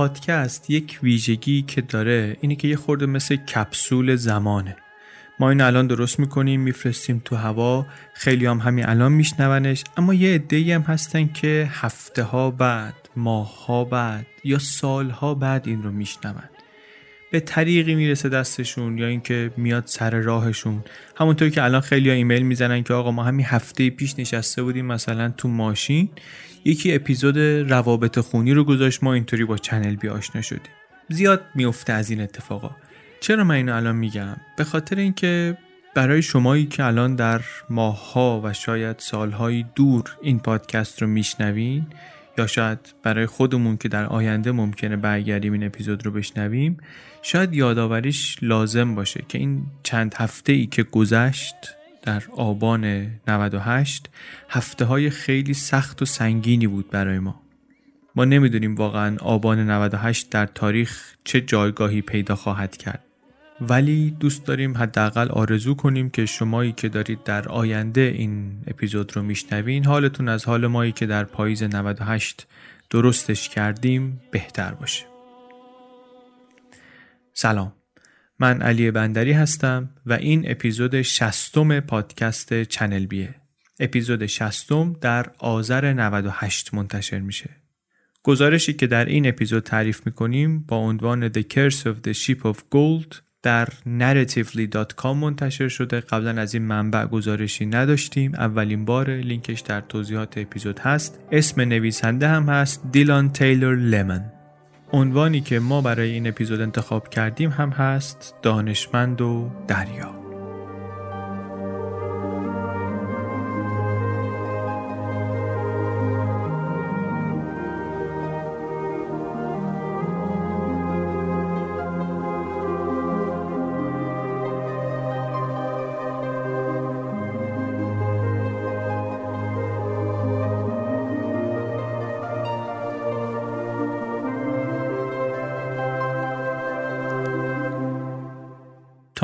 پادکست یک ویژگی که داره اینه که یه خورده مثل کپسول زمانه. ما این الان درست می‌کنیم میفرستیم تو هوا خیلی هم همین الان میشنونش اما یه عده هم هستن که هفته ها بعد ماه ها بعد یا سال ها بعد این رو میشنون. به طریقی می‌رسه دستشون یا اینکه میاد سر راهشون. همونطور که الان خیلی ها ایمیل می‌زنن که آقا ما همین هفته پیش نشسته بودیم مثلا تو ماشین یکی اپیزود روابط خونی رو گذاشت ما اینطوری با چنل بی آشنا شدیم. زیاد میفته از این اتفاقا. چرا من اینو الان میگم؟ به خاطر اینکه برای شمایی که الان در ماهها و شاید سالهای دور این پادکست رو میشنوین شاید برای خودمون که در آینده ممکنه برگردیم این اپیزود رو بشنویم شاید یادآوریش لازم باشه که این چند هفته ای که گذشت در آبان 98 هفته های خیلی سخت و سنگینی بود برای ما. ما نمی‌دونیم واقعا آبان 98 در تاریخ چه جایگاهی پیدا خواهد کرد. ولی دوست داریم حداقل آرزو کنیم که شمایی که دارید در آینده این اپیزود رو میشنوین حالتون از حال مایی که در پاییز 98 درستش کردیم بهتر باشه. سلام. من علی بندری هستم و این اپیزود شستم پادکست چنل بیه. اپیزود شستم در آذر 98 منتشر میشه. گزارشی که در این اپیزود تعریف می‌کنیم با عنوان The Curse of the Ship of Gold در narratively.com منتشر شده. قبلا از این منبع گزارشی نداشتیم. اولین بار لینکش در توضیحات اپیزود هست. اسم نویسنده هم هست دیلان تیلور لمن. عنوانی که ما برای این اپیزود انتخاب کردیم هم هست دانشمند و دریا.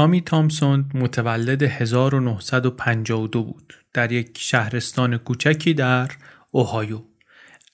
تامی تامسون متولد 1952 بود. در یک شهرستان کوچکی در اوهایو.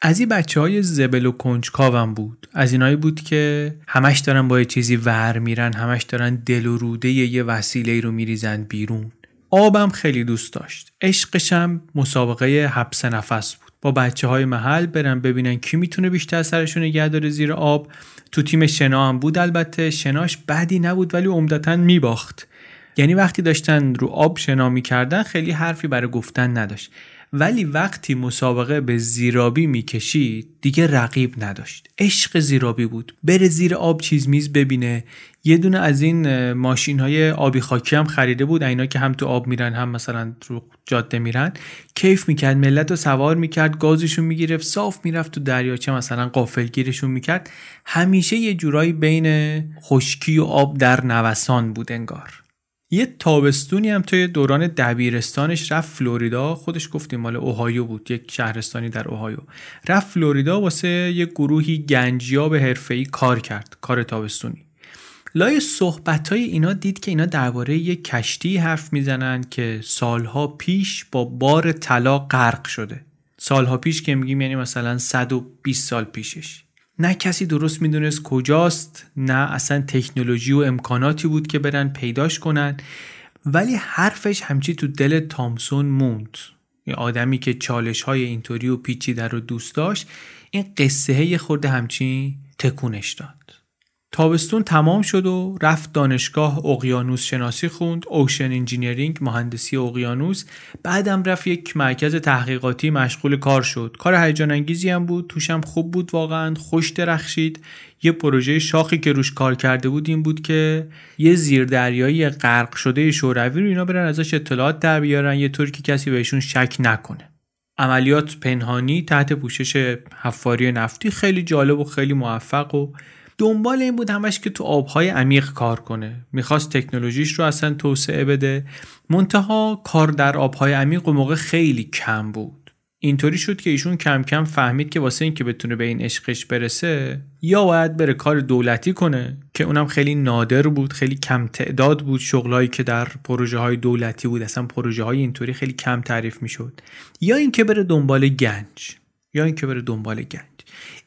از این بچه های زبل و کنجکاوم بود. از اینایی بود که همش دارن با یه چیزی ور میرن همش دارن دل و روده یه وسیله رو میریزن بیرون. آبم خیلی دوست داشت. عشقشم مسابقه حبس نفس بود. با بچه های محل برن ببینن کی می‌تونه بیشتر سرشون نگه داره زیر آب. تو تیم شنا هم بود البته شناش بدی نبود ولی عمدتا میباخت. یعنی وقتی داشتن رو آب شنا می‌کردن خیلی حرفی برای گفتن نداشت. ولی وقتی مسابقه به زیرابی می‌کشید دیگه رقیب نداشت. عشق زیرابی بود. بره زیر آب چیز میز ببینه. یه دونه از این ماشین های آبی خاکی هم خریده بود. اینا که هم تو آب میرن هم مثلا رو جاده میرن. کیف می‌کرد ملت رو سوار می‌کرد گازشون می‌گرفت صاف می‌رفت تو دریاچه مثلا قافلگیرشون می‌کرد. همیشه یه جورایی بین خشکی و آب در نوسان بود انگار. یه تابستونی هم توی دوران دبیرستانش رفت فلوریدا. خودش گفتیم مال اوهایو بود یک شهرستانی در اوهایو. رفت فلوریدا واسه یه گروهی گنجیاب حرفه‌ای کار کرد کار تابستونی. لای صحبت های اینا دید که اینا درباره یه کشتی حرف می‌زنن که سالها پیش با بار طلا غرق شده. سالها پیش که میگیم یعنی مثلا 120 سال پیشش. نه کسی درست می‌دونست کجاست نه اصلا تکنولوژی و امکاناتی بود که برن پیداش کنن. ولی حرفش همچی تو دل تامسون موند. یه آدمی که چالش های اینطوری و پیچیده رو دوست داشت این قصه خورد همچین تکونش داد. تابستون تمام شد و رفت دانشگاه اقیانوس شناسی خوند. ocean engineering مهندسی اقیانوس. بعدم رفت یک مرکز تحقیقاتی مشغول کار شد. کار هیجان انگیزی هم بود. توشم خوب بود واقعا. خوش درخشید. یه پروژه شاخی که روش کار کرده بود این بود که یه زیردریایی غرق شده شوروی رو اینا برن ازش اطلاعات در بیارن. یه طور که کسی بهشون شک نکنه. عملیات پنهانی تحت پوشش حفاری نفتی. خیلی جالب و خیلی موفق و دنبال این بود همش که تو آبهای عمیق کار کنه. می‌خواست تکنولوژیش رو اصلا توسعه بده. منتها کار در آبهای عمیق و موقع خیلی کم بود. اینطوری شد که ایشون کم کم فهمید که واسه اینکه بتونه به این عشقش برسه یا باید بره کار دولتی کنه که اونم خیلی نادر بود خیلی کم تعداد بود شغلایی که در پروژه های دولتی بود. اصلا پروژه های اینطوری خیلی کم تعریف می‌شد. یا اینکه بره دنبال گنج یا اینکه بره دنبال گنج.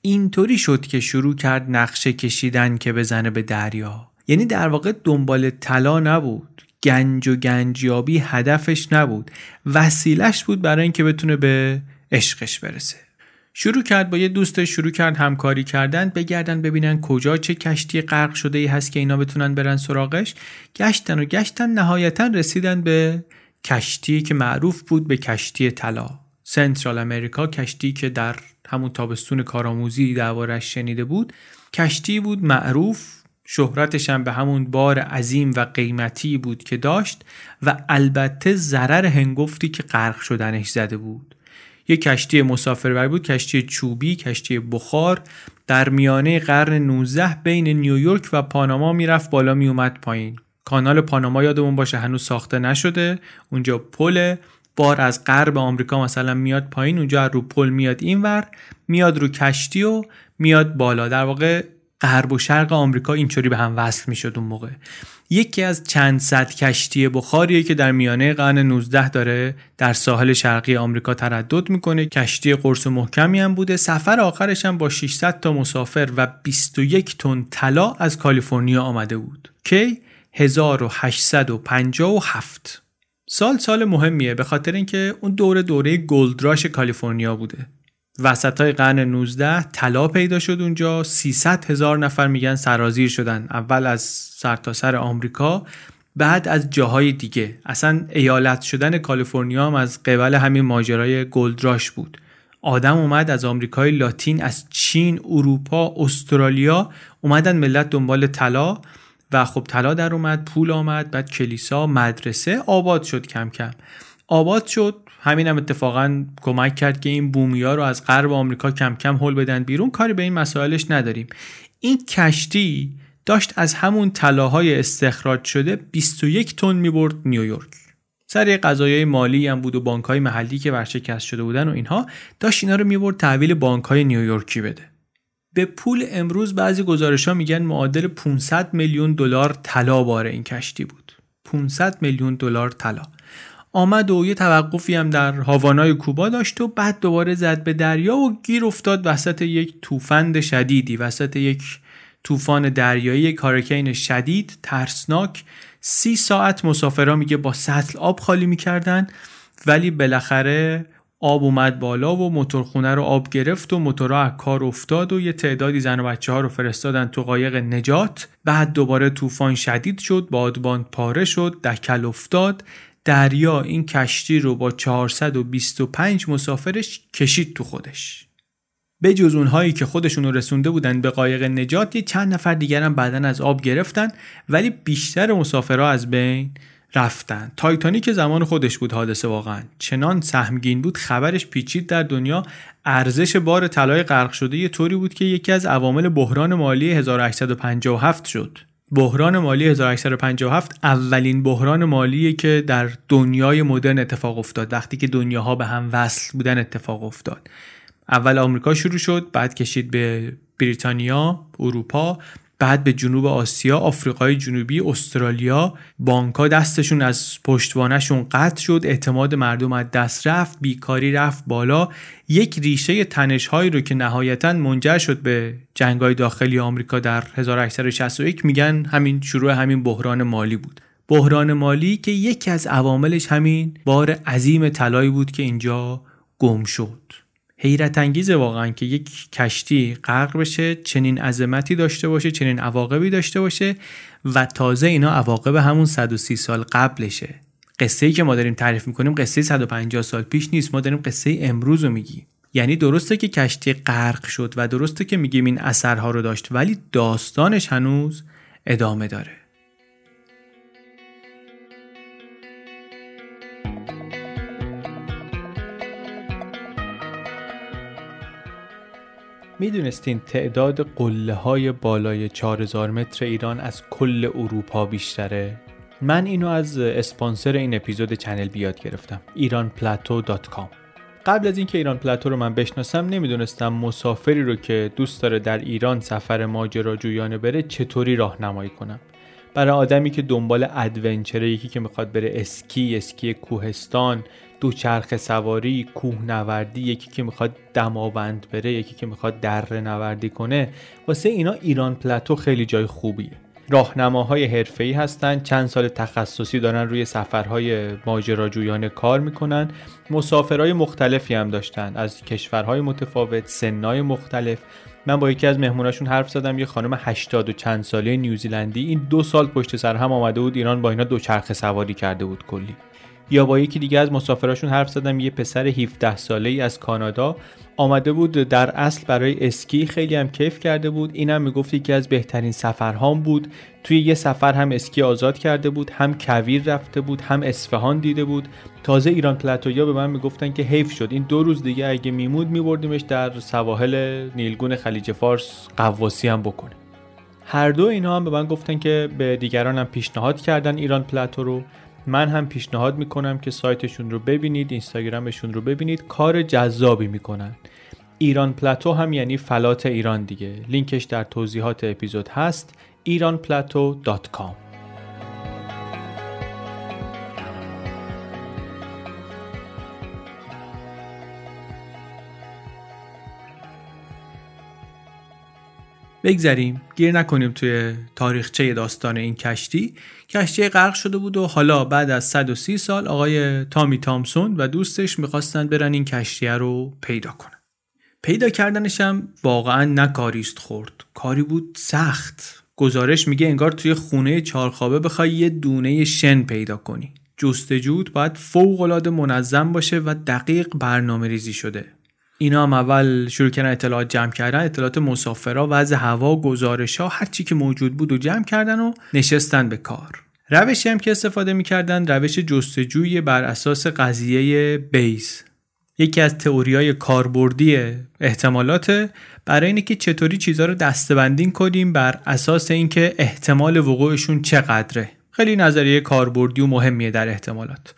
اینطوری شد که شروع کرد نقشه کشیدن که بزنه به دریا. یعنی در واقع دنبال طلا نبود. گنج و گنجیابی هدفش نبود. وسیلش بود برای اینکه بتونه به عشقش برسه. شروع کرد با یه دوستش شروع کرد همکاری کردن بگردن ببینن کجا چه کشتی غرق شده ای هست که اینا بتونن برن سراغش. گشتن و گشتن نهایتا رسیدن به کشتی که معروف بود به کشتی طلا. سنترال امریکا کشتی که در همون تابستون کارآموزی دربارش شنیده بود کشتی بود معروف شهرتش هم به همون بار عظیم و قیمتی بود که داشت و البته ضرر هنگفتی که غرق شدنش زده بود. یک کشتی مسافربری بود کشتی چوبی کشتی بخار. در میانه قرن 19 بین نیویورک و پاناما می‌رفت بالا میومد پایین. کانال پاناما یادمون باشه هنوز ساخته نشده اونجا پل بار از غرب آمریکا مثلا میاد پایین اونجا رو پل میاد اینور میاد رو کشتی و میاد بالا. در واقع غرب و شرق آمریکا اینطوری به هم وصل می‌شد اون موقع. یکی از چند صد کشتی بخاریه که در میانه قرن 19 داره در ساحل شرقی آمریکا تردد می‌کنه. کشتی قرص محکمی هم بوده. سفر آخرش هم با 600 تا مسافر و 21 تن طلا از کالیفرنیا آمده بود. کی؟ 1857 سال سال مهمیه به خاطر اینکه اون دوره دوره گلدراش کالیفرنیا بوده. وسط های قرن 19 طلا پیدا شد اونجا 300 هزار نفر میگن سرازیر شدن اول از سرتاسر سر آمریکا بعد از جاهای دیگه. اصلا ایالت شدن کالیفرنیا هم از قبل همین ماجرای گلدراش بود. آدم اومد از آمریکای لاتین از چین اروپا استرالیا اومدن ملت دنبال طلا. و خب طلا در اومد پول آمد بعد کلیسا مدرسه آباد شد کم کم. آباد شد همین هم اتفاقا کمک کرد که این بومیا رو از غرب آمریکا کم کم هل بدن بیرون. کاری به این مسائلش نداریم. این کشتی داشت از همون طلاهای استخراج شده 21 تن می‌برد نیویورک. سر قضایای مالی هم بود و بانک های محلی که ورشکست شده بودن و اینها داشت اینا رو می‌برد تحویل بانک های نیویورکی بده. به پول امروز بعضی گزارش ها میگن معادل 500 میلیون دلار طلا باره این کشتی بود. 500 میلیون دلار طلا. آمد و یه توقفی هم در هاوانای کوبا داشت و بعد دوباره زد به دریا و گیر افتاد وسط یک توفند شدیدی وسط یک طوفان دریایی یک هاریکین شدید ترسناک. سی ساعت مسافرها میگه با سطل آب خالی می‌کردن ولی بالاخره آب اومد بالا و موتورخونه رو آب گرفت و موتورها از کار افتاد و یه تعدادی زن و بچه ها رو فرستادن تو قایق نجات. بعد دوباره طوفان شدید شد بادبان پاره شد دکل افتاد. دریا این کشتی رو با 425 مسافرش کشید تو خودش. به جز اونهایی که خودشون رسونده بودن به قایق نجات یه چند نفر دیگر هم بعدا از آب گرفتن ولی بیشتر مسافرها از بین رفتن. تایتانیک زمان خودش بود حادثه واقعا. چنان سهمگین بود خبرش پیچید در دنیا. ارزش بار طلای غرق شده یه طوری بود که یکی از عوامل بحران مالی 1857 شد. بحران مالی 1857 اولین بحران مالی که در دنیای مدرن اتفاق افتاد. وقتی که دنیاها به هم وصل بودن اتفاق افتاد. اول آمریکا شروع شد بعد کشید به بریتانیا اروپا. بعد به جنوب آسیا آفریقای جنوبی استرالیا بانکها دستشون از پشتوانشون قطع شد اعتماد مردم از دست رفت بیکاری رفت بالا. یک ریشه تنش هایی رو که نهایتا منجر شد به جنگ های داخلی آمریکا در 1861 میگن همین شروع همین بحران مالی بود. بحران مالی که یکی از عواملش همین بار عظیم طلایی بود که اینجا گم شد. حیرت انگیزه واقعا که یک کشتی غرق بشه چنین عظمتی داشته باشه چنین عواقبی داشته باشه و تازه اینا عواقب همون 130 سال قبلشه. قصه ای که ما داریم تعریف می‌کنیم قصه 150 سال پیش نیست. ما داریم قصه امروز رو میگیم. یعنی درسته که کشتی غرق شد و درسته که میگیم این اثرها رو داشت ولی داستانش هنوز ادامه داره. می‌دونستین تعداد قله های بالای 4000 متر ایران از کل اروپا بیشتره؟ من اینو از اسپانسر این اپیزود چنل بیاد گرفتم ایرانپلاتو.com قبل از اینکه ایران پلاتو رو من بشناسم نمی‌دونستم مسافری رو که دوست داره در ایران سفر ماجراجویانه بره چطوری راهنمایی کنم برای آدمی که دنبال ادونچره یکی که می‌خواد بره اسکی اسکی کوهستان دوچرخه سواری کوهنوردی یکی که می‌خواد دماوند بره یکی که می‌خواد دره نوردی کنه واسه اینا ایران پلاتو خیلی جای خوبیه. راهنماهای حرفه‌ای هستند چند سال تخصصی دارن روی سفرهای ماجراجویانه کار می‌کنن. مسافرهای مختلفی هم داشتن از کشورهای متفاوت سنای مختلف. من با یکی از مهموناشون حرف زدم یه خانم 80 و چند ساله نیوزیلندی. این دو سال پشت سر هم آمده بود ایران با اینا دوچرخه سواری کرده بود کلی. یا با یکی دیگه از مسافراشون حرف زدم یه پسر 17 ساله ای از کانادا. آمده بود در اصل برای اسکی خیلی هم کیف کرده بود. اینم می‌گفت یکی از بهترین سفرهام بود. توی یه سفر هم اسکی آزاد کرده بود هم کویر رفته بود هم اصفهان دیده بود. تازه ایران پلاتویا به من می‌گفتن که حیف شد. این دو روز دیگه اگه میمود میبردیمش در سواحل نیلگون خلیج فارس قواسی هم بکنه. هر دو اینا هم به من گفتن که به دیگران هم پیشنهاد کردن ایران پلاتو رو. من هم پیشنهاد می‌کنم که سایتشون رو ببینید اینستاگرامشون رو ببینید. کار جذابی می‌کنن. ایران پلاتو هم یعنی فلات ایران دیگه. لینکش در توضیحات اپیزود هست. iranplateau.com بگذریم. گیر نکنیم توی تاریخچه داستان این کشتی. کشتی غرق شده بود و حالا بعد از 130 سال آقای تامی تامسون و دوستش می‌خواستن برن این کشتیه رو پیدا کنن. پیدا کردنش هم واقعا نه کاریست خورد. کاری بود سخت. گزارش میگه انگار توی خونه چارخوابه بخوای یه دونه شن پیدا کنی. جستجوت باید فوق العاده منظم باشه و دقیق برنامه ریزی شده. اینا هم اول شروع کردن اطلاعات جمع کردن اطلاعات مسافرها وضع هوا گزارش ها هر چی که موجود بود و جمع کردن و نشستن به کار. روشی هم که استفاده می‌کردن روش جستجوی بر اساس قضیه بیس. یکی از تئوریای کاربردی احتمالات برای اینه که چطوری چیزها رو دستبندین کنیم بر اساس اینکه احتمال وقوعشون چقدره. خیلی نظریه کاربردی و مهمیه در احتمالات.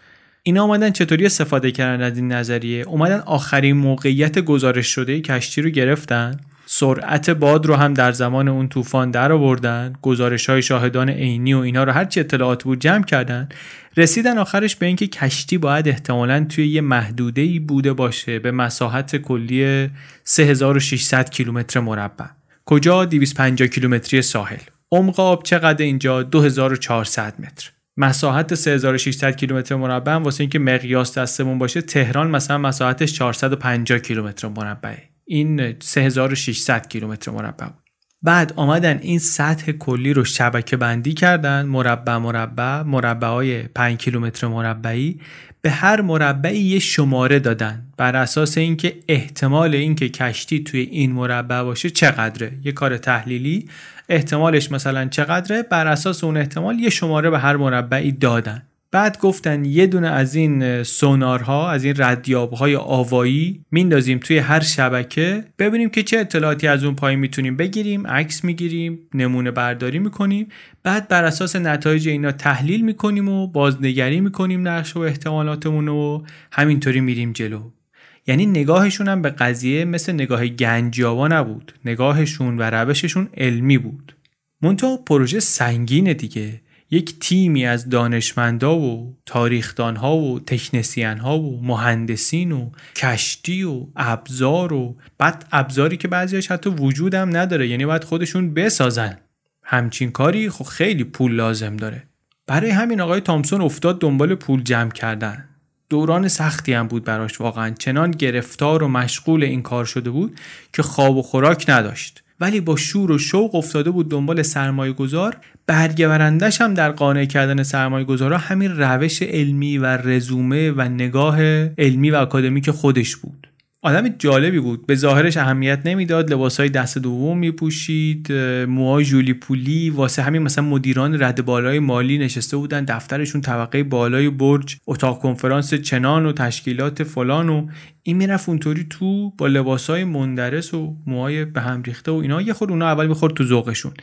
اینا اومدن چطوری استفاده کردن از این نظریه؟ اومدن آخرین موقعیت گزارش شده کشتی رو گرفتن. سرعت باد رو هم در زمان اون طوفان در آوردن. گزارش های شاهدان عینی و اینا رو هرچی اطلاعات بود جمع کردن. رسیدن آخرش به اینکه کشتی باید احتمالا توی یه محدوده ای بوده باشه. به مساحت کلی 3600 کیلومتر مربع. کجا؟ 250 کیلومتری ساحل. عمق آب چقدر اینجا؟ 2400 متر. مساحت 3600 کیلومتر مربع واسه اینکه مقیاس دستمون باشه تهران مثلا مساحتش 450 کیلومتر مربعه. این 3600 کیلومتر مربع بعد آمدن این سطح کلی رو شبکه بندی کردن مربع مربع مربع های 5 کیلومتر مربعی. به هر مربعی یه شماره دادن بر اساس اینکه احتمال اینکه کشتی توی این مربع باشه چقدره. یه کار تحلیلی احتمالش مثلا چقدره؟ بر اساس اون احتمال یه شماره به هر مربعی دادن. بعد گفتن یه دونه از این سونارها از این ردیابهای آوایی میندازیم توی هر شبکه. ببینیم که چه اطلاعاتی از اون پایین می‌تونیم بگیریم عکس می‌گیریم نمونه برداری می‌کنیم. بعد بر اساس نتایج اینا تحلیل می‌کنیم و بازنگری می‌کنیم نقش و احتمالاتمون و همینطوری میریم جلو. یعنی نگاهشون هم به قضیه مثل نگاه گنجاوا نبود. نگاهشون و روششون علمی بود. منتها پروژه سنگینه دیگه. یک تیمی از دانشمندا و تاریخدانها و تکنسین و مهندسین و کشتی و ابزار و بعد ابزاری که بعضیش حتی وجود هم نداره یعنی باید خودشون بسازن. همچین کاری خب خیلی پول لازم داره. برای همین آقای تامسون افتاد دنبال پول جمع کردن. دوران سختی هم بود براش واقعا. چنان گرفتار و مشغول این کار شده بود که خواب و خوراک نداشت. ولی با شور و شوق افتاده بود دنبال سرمایه گذار برگورندش هم در قانع کردن سرمایه گذارا همین روش علمی و رزومه و نگاه علمی و اکادمیک خودش بود. آدم جالبی بود. به ظاهرش اهمیت نمی‌داد. لباسهای دست دوم میپوشید. موهای جولی پولی. واسه همین مثلا مدیران رد بالای مالی نشسته بودن. دفترشون طبقه بالای برج. اتاق کنفرانس چنان و تشکیلات فلان و این می‌رفت اونطوری تو با لباسهای مندرس و موهای به هم ریخته و اینا. یه خود اونا اول می‌خورد تو ذوقشون.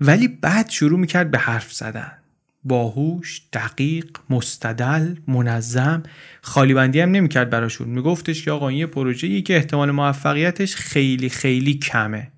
ولی بعد شروع می‌کرد به حرف زدن. باهوش دقیق مستدل منظم. خالی بندی هم نمی‌کرد براشون. میگفتش که آقا این یه پروژه‌ای که احتمال موفقیتش خیلی خیلی کمه.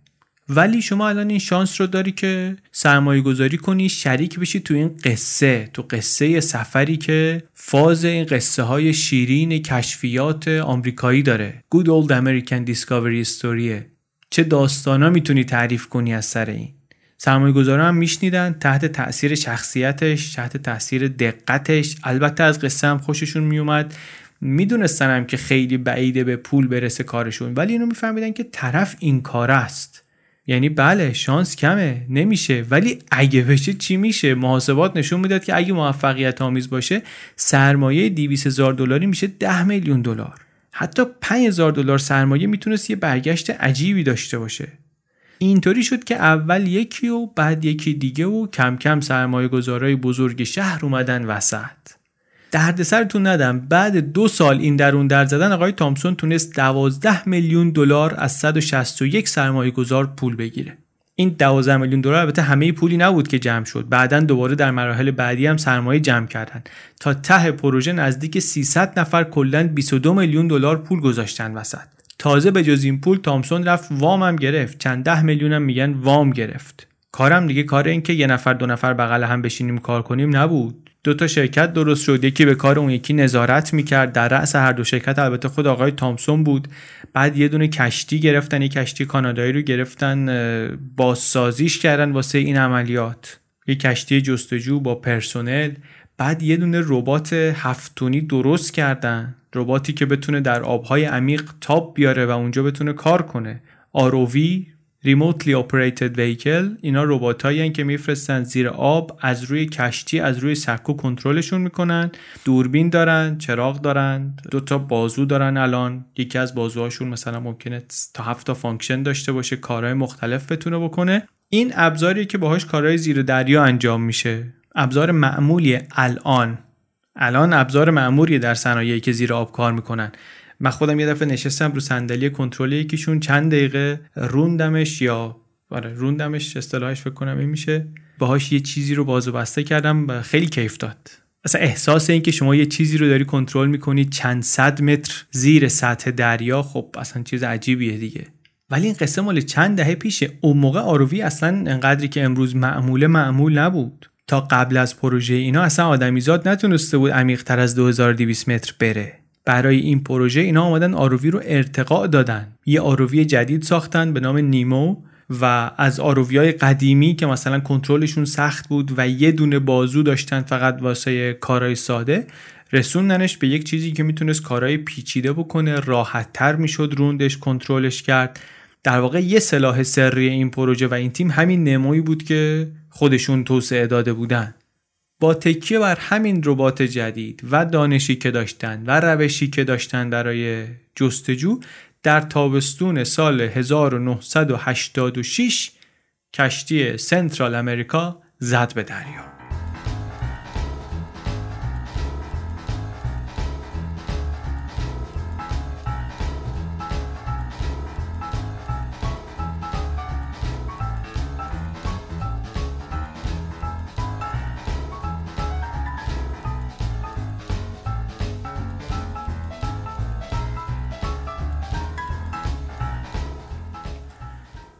ولی شما الان این شانس رو داری که سرمایه گذاری کنی شریک بشی تو این قصه تو قصه سفری که فاز این قصه های شیرین کشفیات آمریکایی داره. Good Old American Discovery Story چه داستانا می‌تونی تعریف کنی از سر این؟ سرمایه گذارا هم میشنیدن تحت تاثیر شخصیتش تحت تاثیر دقتش. البته از قصه هم خوششون میومد. می‌دونستن که خیلی بعیده به پول برسه کارشون ولی اینو میفهمیدن که طرف این کار است. یعنی بله شانس کمه نمیشه. ولی اگه بشه چی میشه؟ محاسبات نشون می‌داد که اگه موفقیت آمیز باشه سرمایه 200 هزار دلاری میشه 10 میلیون دلار. حتی 5000 دلار سرمایه می‌تونست یه برگشت عجیبی داشته باشه. اینطوری شد که اول یکی و بعد یکی دیگه و کم کم سرمایه گذارای بزرگ شهر اومدن وسط. دردسرتون ندم بعد دو سال این درون در زدن آقای تامسون تونست 12 میلیون دلار از 161 سرمایه گذار پول بگیره. این 12 میلیون دلار البته همه پولی نبود که جمع شد. بعدا دوباره در مراحل بعدی هم سرمایه جمع کردن. تا ته پروژه نزدیک 300 نفر کلا 22 میلیون دلار پول گذاشتن وسط. تازه به جز این پول تامسون رفت وام هم گرفت. چند ده میلیون هم میگن وام گرفت. کارم دیگه کار این که یه نفر دو نفر بغل هم بشینیم کار کنیم نبود. دو تا شرکت درست شد. یکی به کار اون یکی نظارت می‌کرد. در رأس هر دو شرکت البته خود آقای تامسون بود. بعد یه دونه کشتی گرفتن. یه کشتی کانادایی رو گرفتن بازسازیش کردن واسه این عملیات. یه کشتی جستجو با پرسنل. بعد یه دونه ربات هفتونی درست کردن. رباتی که بتونه در آبهای عمیق تاپ بیاره و اونجا بتونه کار کنه. آرووی ریموتلی اپریتد ویکل اینا رباتایی که میفرستن زیر آب از روی کشتی از روی سکو کنترلشون می‌کنن. دوربین دارن چراغ دارن دو تا بازو دارن الان. یکی از بازوهاشون مثلا ممکنه تا هفت تا function داشته باشه کارهای مختلف بتونه بکنه. این ابزاری که باهاش کارهای زیر دریا انجام میشه. ابزار معمولی الان. الان ابزار معمولی در صنایعی که زیر آب کار می‌کنن. من خودم یه دفعه نشستم رو صندلی کنترل یکیشون چند دقیقه روندمش یا آره روندمش اصطلاحش فکر کنم این میشه. باهاش یه چیزی رو بازو بسته کردم و خیلی کیف داد. اصلا احساس این که شما یه چیزی رو داری کنترل می‌کنی چند صد متر زیر سطح دریا خب اصلا چیز عجیبیه دیگه. ولی این قصه مال چند دهه پیشه. اون موقع آرووی اصلا انقدری که امروز معمول معمول نبود. تا قبل از پروژه اینا اصلا آدمیزاد نتونسته بود عمیقتر از 2200 متر بره. برای این پروژه اینا آمدن آرووی رو ارتقاء دادن. یه آرووی جدید ساختن به نام نیمو و از آرووی های قدیمی که مثلا کنترلشون سخت بود و یه دونه بازو داشتن فقط واسه کارهای ساده رسوندنش به یک چیزی که می‌تونست کارهای پیچیده بکنه راحت تر می‌شد روندش کنترلش کرد. در واقع یه سلاح سری این پروژه و این تیم همین نمویی بود که خودشون توسعه داده بودن. با تکیه بر همین ربات جدید و دانشی که داشتن و روشی که داشتن برای جستجو در تابستون سال 1986 کشتی سنترال امریکا زد به دریا.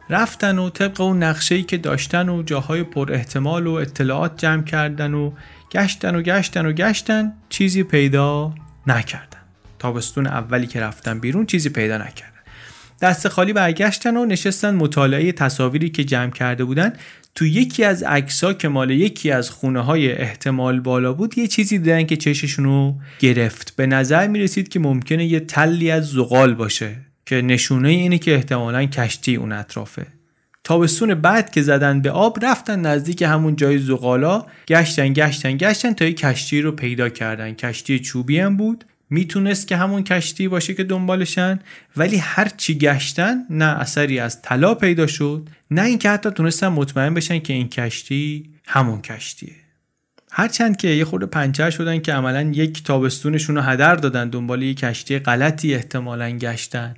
رفتن و طبق اون نقشه‌ای که داشتن و جاهای پر احتمال و اطلاعات جمع کردن و گشتن و گشتن و گشتن چیزی پیدا نکردن. تابستون اولی که رفتن بیرون چیزی پیدا نکردن. دست خالی برگشتن و نشستن مطالعه تصاویری که جمع کرده بودن. تو یکی از عکسا که مال یکی از خونه های احتمال بالا بود یه چیزی دیدن که چششون رو گرفت. به نظر می رسید که ممکنه یه تلی از زغال باشه. که نشونه اینه که احتمالا کشتی اون اطرافه. تابستون بعد که زدن به آب رفتن نزدیک همون جای زغالا گشتن گشتن گشتن تا یه کشتی رو پیدا کردن. کشتی چوبی هم بود. می‌تونست که همون کشتی باشه که دنبالشن ولی هر چی گشتن نه اثری از طلا پیدا شد نه اینکه حتی تونستن مطمئن بشن که این کشتی همون کشتیه. هرچند که یه خورده پنچر شدن که عملا یک تابستونشون رو هدر دادن دنبال یه کشتی غلطی احتمالا گشتن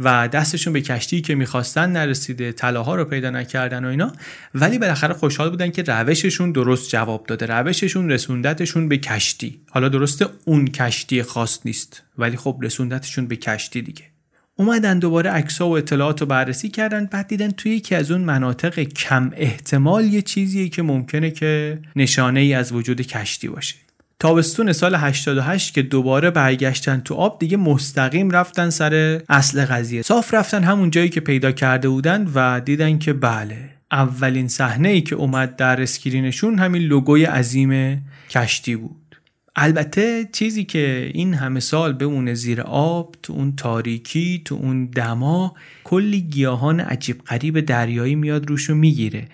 و دستشون به کشتی که می‌خواستن نرسیده طلاها رو پیدا نکردن و اینا. ولی بالاخره خوشحال بودن که روششون درست جواب داده روششون رسوندتشون به کشتی. حالا درسته اون کشتی خاص نیست ولی خب رسوندتشون به کشتی دیگه. اومدن دوباره عکس‌ها و اطلاعات رو بررسی کردن بعد دیدن توی یکی از اون مناطق کم احتمال یه چیزیه که ممکنه که نشانه ای از وجود کشتی باشه. تابستون سال 88 که دوباره برگشتن تو آب دیگه مستقیم رفتن سر اصل قضیه. صاف رفتن همون جایی که پیدا کرده بودن و دیدن که بله اولین صحنه ای که اومد در اسکرینشون همین لوگوی عظیم کشتی بود. البته چیزی که این همه سال بمونه زیر آب تو اون تاریکی تو اون دما کلی گیاهان عجیب غریب دریایی میاد روشو می‌گیره.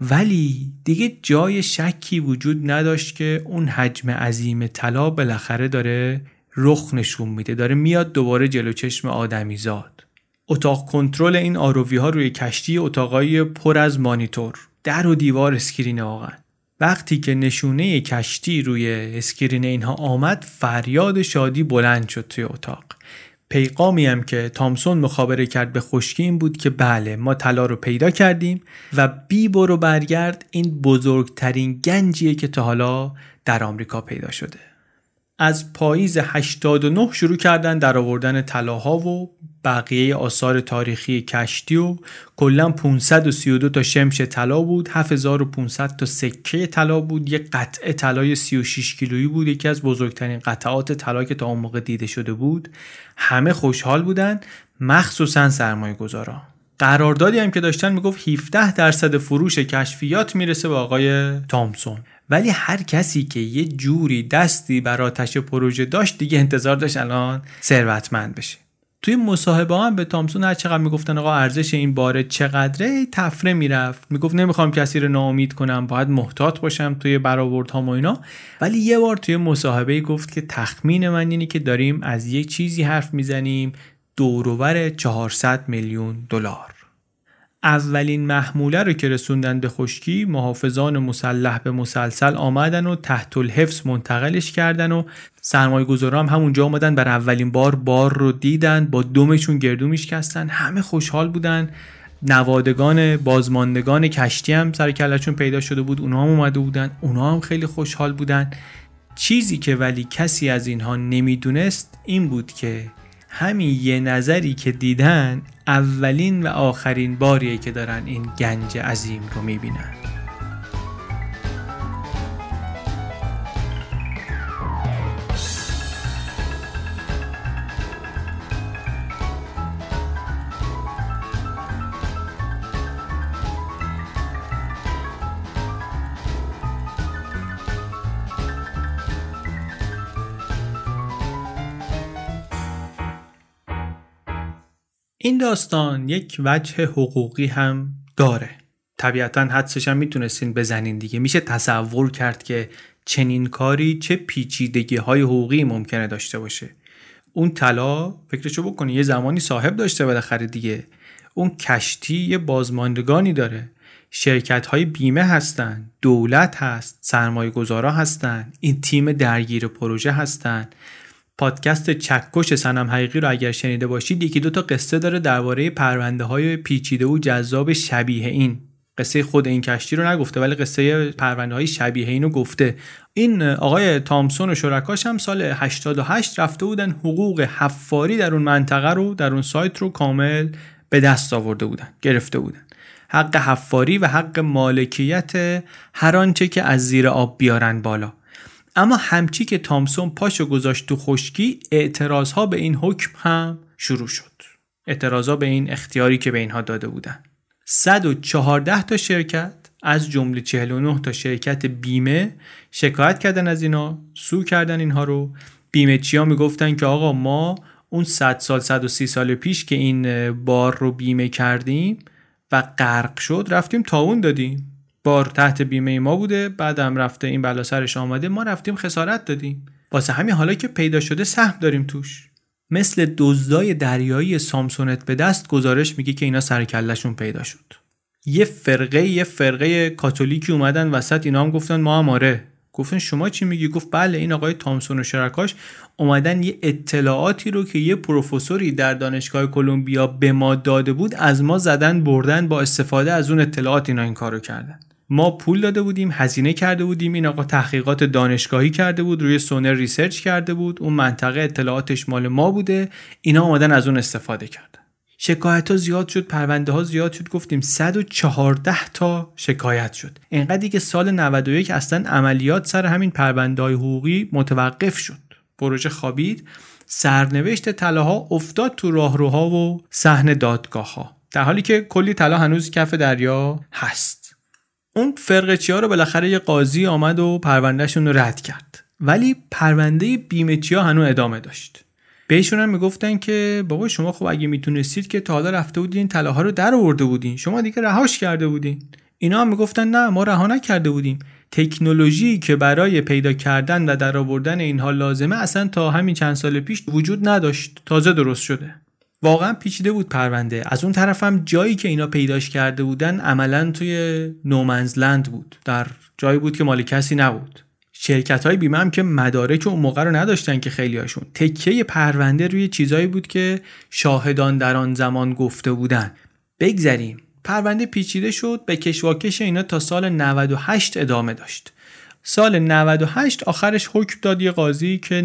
ولی دیگه جای شکی وجود نداشت که اون حجم عظیم طلا بالاخره داره رخ نشون میده. داره میاد دوباره جلو چشم آدمی زاد اتاق کنترل این آرووی ها روی کشتی اتاقای پر از مانیتور. در و دیوار screen واقعا. وقتی که نشونه کشتی روی screen اینها آمد فریاد شادی بلند شد توی اتاق. پیغامی هم که تامسون مخابره کرد به خشکی این بود که بله ما طلا رو پیدا کردیم و بی برو برگرد این بزرگترین گنجیه که تا حالا در آمریکا پیدا شده. از پاییز 89 شروع کردن در آوردن طلاها و بقیه آثار تاریخی کشتی و کلا 532 تا شمش طلا بود 7500 تا سکه طلا بود یک قطعه طلای 36 کیلویی بود یکی از بزرگترین قطعات طلا که تا اون موقع دیده شده بود. همه خوشحال بودن مخصوصا سرمایه گذارا قراردادی هم که داشتن می‌گفت 17 درصد فروش کشفیات می‌رسه به آقای تامسون. ولی هر کسی که یه جوری دستی بر آتش پروژه داشت دیگه انتظار داشت الان ثروتمند بشه. توی مصاحبه هم به تامسون هر چقدر می‌گفتن آقا ارزش این باره چقدره؟ تفره می‌رفت. می‌گفت نمی‌خوام کسی رو ناامید کنم باید محتاط باشم توی برآوردهام و اینا. ولی یه بار توی مصاحبه گفت که تخمین من اینه که داریم از یک چیزی حرف می‌زنیم دوروبر 400 میلیون دلار. اولین محموله رو که رسوندن به خشکی محافظان مسلح به مسلسل آمدن و تحت الحفظ منتقلش کردن و سرمایه گذارام همونجا آمدن بر اولین بار بار رو دیدن با دومشون گردو میشکستن همه خوشحال بودن. نوادگان بازماندگان کشتی هم سر کلشون پیدا شده بود اونها هم اومده بودن اونها هم خیلی خوشحال بودن. چیزی که ولی کسی از اینها نمی‌دونست این بود که همین یه نظری که دیدن اولین و آخرین باریه که دارن این گنج عظیم رو می‌بینن. این داستان یک وجه حقوقی هم داره. طبیعتا حدسش هم می‌تونستین بزنین دیگه. میشه تصور کرد که چنین کاری چه پیچیدگی های حقوقی ممکنه داشته باشه. اون طلا فکرشو بکنی یه زمانی صاحب داشته بالاخره دیگه. اون کشتی یه بازماندگانی داره. شرکت های بیمه هستن دولت هست سرمایه گذارا هستن این تیم درگیر پروژه هستن. پادکست چکش سنم حقیقی رو اگر شنیده باشید یکی دو تا قصه داره درباره پرونده های پیچیده و جذاب شبیه این. قصه خود این کشتی رو نگفته ولی قصه پرونده های شبیه این رو گفته. این آقای تامسون و شرکاش هم سال 88 رفته بودن حقوق حفاری در اون منطقه رو در اون سایت رو کامل به دست آورده بودن گرفته بودن. حق حفاری و حق مالکیت هر آنچه که از زیر آب بیارن بالا. اما همچی که تامسون پاشو گذاشت تو خشکی اعتراض ها به این حکم هم شروع شد. اعتراض به این اختیاری که به اینها داده بودن. 114 تا شرکت از جمله 49 تا شرکت بیمه شکایت کردن از اینا سو کردن اینها رو. بیمه چیا می‌گفتن که آقا ما اون 100 سال 130 سال پیش که این بار رو بیمه کردیم و غرق شد رفتیم تاون دادیم. بار تحت بیمه ما بوده بعدم رفته این بلا سرش آمده ما رفتیم خسارت دادیم. واسه همین حالا که پیدا شده سهم داریم توش. مثل دزدای دریایی سامسونت به دست گزارش میگه که اینا سرکلشون پیدا شد. یه فرقه یه فرقه کاتولیکی اومدن وسط اینا هم گفتن ما هم آره. گفتن شما چی میگی؟ گفت بله این آقای تامسون و شرکاش اومدن یه اطلاعاتی رو که یه پروفسوری در دانشگاه کلمبیا به ما داده بود از ما زدن بردن با استفاده از اون اطلاعات اینا این کارو کردن. ما پول داده بودیم هزینه کرده بودیم این آقا تحقیقات دانشگاهی کرده بود روی سونر research کرده بود اون منطقه اطلاعاتش مال ما بوده اینا آمدن از اون استفاده کردن شکایت ها زیاد شد پرونده ها زیاد شد گفتیم 114 تا شکایت شد. اینقدری که سال 91 اصلا عملیات سر همین پرونده های حقوقی متوقف شد. پروژه خوابید سرنوشت طلاها افتاد تو راهروها و صحن دادگاه ها در حالی که کلی طلا هنوز کف دریا هست. اون فرقچی ها رو بالاخره یه قاضی آمد و پروندهشون رو رد کرد. ولی پرونده بیمچی ها هنوز ادامه داشت. بهشون هم می‌گفتن که بابا شما خب اگه می‌تونستید که تا حالا رفته بودین طلاها رو در آورده بودین. شما دیگه رهاش کرده بودین. اینا هم می‌گفتن نه ما رها نکرده بودیم. تکنولوژی که برای پیدا کردن و در آوردن اینها لازمه اصلا تا همین چند سال پیش وجود نداشت. تازه درست شده. واقعا پیچیده بود پرونده. از اون طرف هم جایی که اینا پیداش کرده بودن عملا توی نومنزلند بود. در جایی بود که مال کسی نبود. شرکت های بیمه هم که مدارک اون موقع رو نداشتن که خیلی هاشون تکیه پرونده روی چیزایی بود که شاهدان در آن زمان گفته بودن. بگذریم. پرونده پیچیده شد به کشواکش اینا تا سال 98 ادامه داشت. سال 98 آخرش حکم داد یه قاضی که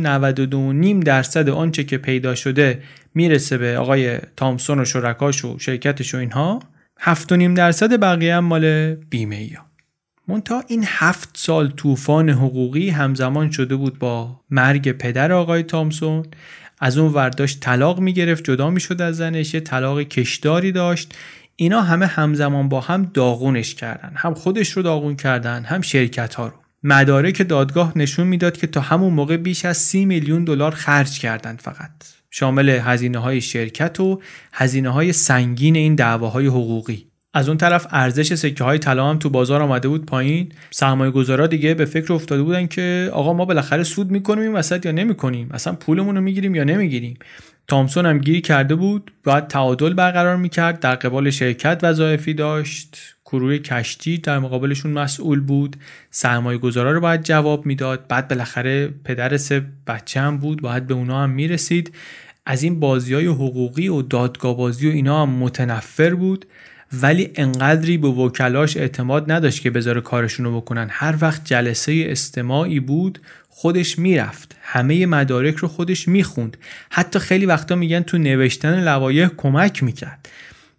92.5 درصد آنچه که پیدا شده می‌رسه به آقای تامسون و شرکاش و شرکتش و اینها 7.5 درصد بقیه هم مال بیمه ای منتها این هفت سال طوفان حقوقی همزمان شده بود با مرگ پدر آقای تامسون. از اون ورداشت طلاق می‌گرفت جدا می‌شد از زنش یه طلاق کشداری داشت. اینا همه همزمان با هم داغونش کردن هم خودش رو داغون کردن هم شرکت ها رو. مدارک دادگاه نشون می‌داد که تا همون موقع بیش از سی میلیون دلار خرج کردند فقط. شامل هزینه های شرکت و هزینه های سنگین این دعواهای حقوقی. از اون طرف ارزش سکه های طلا هم تو بازار آمده بود پایین. سرمایه گذارا دیگه به فکر افتاده بودن که آقا ما بالاخره سود می‌کنیم این وسط یا نمی‌کنیم؟ اصلا پولمون رو می‌گیریم یا نمی‌گیریم؟ تامسون هم گیری کرده بود. باید تعادل برقرار می‌کرد. در قبال شرکت وظایفی داشت. کروی کشتی در مقابلشون مسئول بود. سرمایه گذارا رو باید جواب می‌داد. بعد بالاخره پدر سه بچه هم بود. باید به اونا هم می‌رسید. از این بازی های حقوقی و دادگاه بازی و اینا هم متنفر بود. ولی انقدری به وکلاش اعتماد نداشت که بذاره کارشونو بکنن. هر وقت جلسه استماعی بود خودش می‌رفت. همه مدارک رو خودش می‌خوند. حتی خیلی وقتا میگن تو نوشتن لوایح کمک می‌کرد.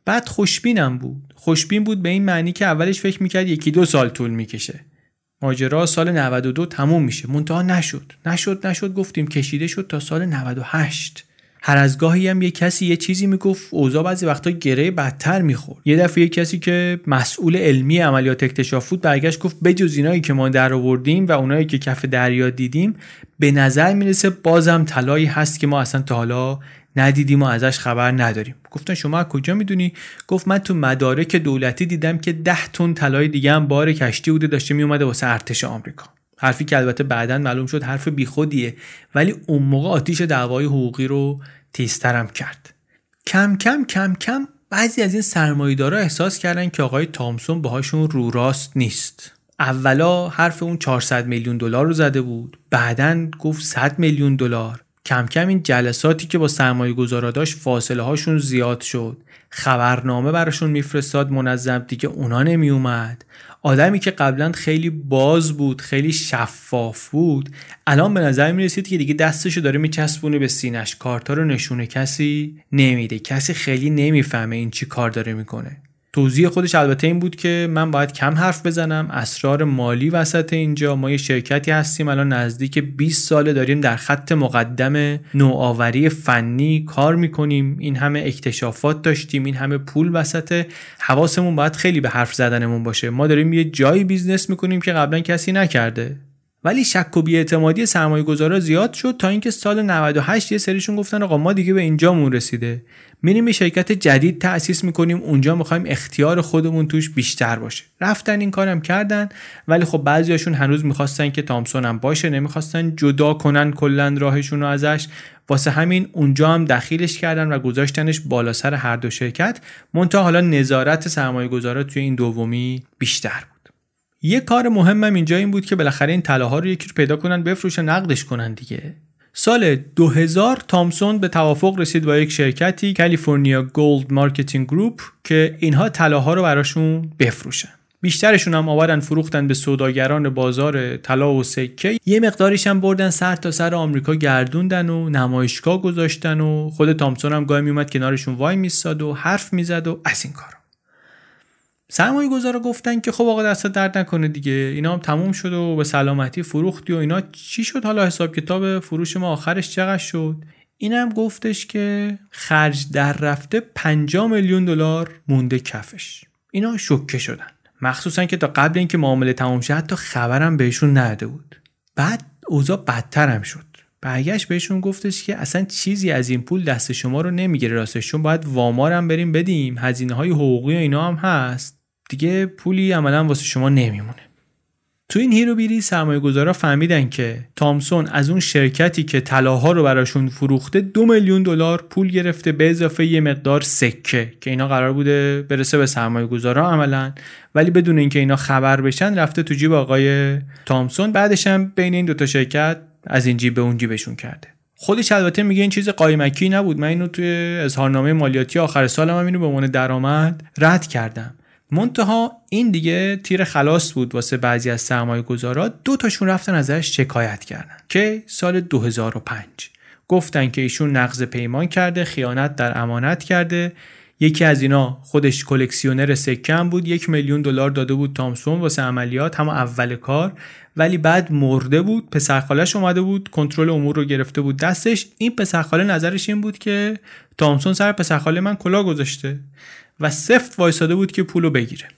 بعد خوشبینم بود. خوشبین بود به این معنی که اولش فکر می‌کرد یکی دو سال طول می‌کشه. ماجرا سال 92 تموم میشه. منتها نشد. نشد نشد گفتیم کشیده شد تا سال 98 هر از گاهی هم یه کسی یه چیزی می‌گفت اوضاع بعضی وقتا گره بدتر می‌خورد. یه دفعه یه کسی که مسئول علمی عملیات اکتشاف بود برگشت گفت بجز اینایی که ما در آوردیم و اونایی که کف دریا دیدیم به نظر می‌رسه بازم طلایی هست که ما اصلا تا حالا ندیدیم و ازش خبر نداریم. گفتن شما از کجا می‌دونی؟ گفت من تو مدارک دولتی دیدم که ده تن طلای دیگه هم بار کشتی بوده داشته میومده واسه ارتش آمریکا. حرفی که البته بعدا معلوم شد حرف بیخودیه ولی اون موقع آتیش دعوای حقوقی رو تیزترم کرد. کم کم کم کم بعضی از این سرمایه‌دارا احساس کردن که آقای تامسون باهاشون رو راست نیست. اولا حرف اون 400 میلیون دلار رو زده بود بعدا گفت 100 میلیون دلار. کم کم این جلساتی که با سرمایه گذارا داشت فاصله هاشون زیاد شد. خبرنامه براشون میفرستاد منظم دیگه اونا نمی اومد آدمی که قبلا خیلی باز بود خیلی شفاف بود الان به نظر می رسید که دیگه دستشو داره میچسبونه به سینش کارتا رو نشونه کسی نمیده. کسی خیلی نمی‌فهمه این چی کار داره می‌کنه. توضیح خودش البته این بود که من باید کم حرف بزنم. اسرار مالی وسط اینجا. ما یه شرکتی هستیم الان نزدیک 20 ساله داریم در خط مقدم نوآوری فنی کار می‌کنیم. این همه اکتشافات داشتیم. این همه پول وسط حواسمون باید خیلی به حرف زدنمون باشه. ما داریم یه جایی business می‌کنیم که قبلا کسی نکرده. ولی شک و بیاعتمادی سرمایه گذارا زیاد شد تا اینکه سال 98 یه سریشون گفتن آقا ما دیگه به اینجامون رسیده. میریم یه شرکت جدید تأسیس می‌کنیم اونجا می‌خوایم اختیار خودمون توش بیشتر باشه. رفتن این کارم کردن ولی خب بعضیاشون هنوز می‌خواستن که تامسون هم باشه نمی‌خواستن جدا کنن کلا راهشون رو ازش. واسه همین اونجا هم دخیلش کردن و گذاشتنش بالا سر هر دو شرکت. منتها حالا نظارت سرمایه گذارا توی این دومی بیشتر بود. یه کار مهمم اینجا این بود که بالاخره این طلاها رو یکی رو پیدا کنن بفروشن نقدش کنن دیگه. سال 2000 تامسون به توافق رسید با یک شرکتی California Gold Marketing Group که اینها طلاها رو براشون بفروشن. بیشترشون هم آوردن فروختن به سوداگران بازار طلا و سکه. یه مقداریش هم بردن سر تا سر آمریکا گردوندن و نمایشگاه گذاشتن و خود تامسون هم گاهی میومد کنارشون وای میستاد و حرف می‌زد و از این کارا. سرمایه گذارا گفتن که خب آقا دست درد نکنه دیگه. اینا هم تموم شد و به سلامتی فروختی و اینا. چی شد حالا حساب کتاب فروش ما آخرش چقدر شد؟ اینم گفتش که خرج در رفته 5 میلیون دلار مونده کفش. اینا شوکه شدن. مخصوصا که تا قبل اینکه معامله تمام شه حتی خبرم بهشون نده بود. بعد اوضاع بدتر هم شد. برگشت بهشون گفتش که اصلا چیزی از این پول دست شما رو نمی‌گیره راستش چون باید وامارم بریم بدیم هزینه های حقوقی و اینا هم هست. دیگه پولی عملا واسه شما نمیمونه. تو این هیرو بیری سرمایه گذارا فهمیدن که تامسون از اون شرکتی که طلاها رو براشون فروخته دو میلیون دلار پول گرفته به اضافه یه مقدار سکه که اینا قرار بوده برسه به سرمایه گذارا عملا. ولی بدون اینکه اینا خبر بشن رفته تو جیب آقای تامسون. بعدش هم بین این دوتا شرکت از این جیب به اون جیبشون کرده. خودش البته میگه این چیز قایمکی نبود. من اینو توی اظهارنامه مالیاتی آخر سالم هم اینو به عنوان درآمد رد کردم. منتها این دیگه تیر خلاص بود واسه بعضی از سرمایه گذارا. دو تاشون رفتن ازش شکایت کردن که سال 2005 گفتن که ایشون نقض پیمان کرده خیانت در امانت کرده. یکی از اینا خودش کلکسیونر سکه بود یک میلیون دلار داده بود تامسون واسه عملیات هم اول کار. ولی بعد مرده بود پسرخالش اومده بود کنترل امور رو گرفته بود. دستش این پسرخاله نظرش این بود که تامسون سر پسرخاله من کلا گذاشته و سفت وایساده بود که پولو بگیره.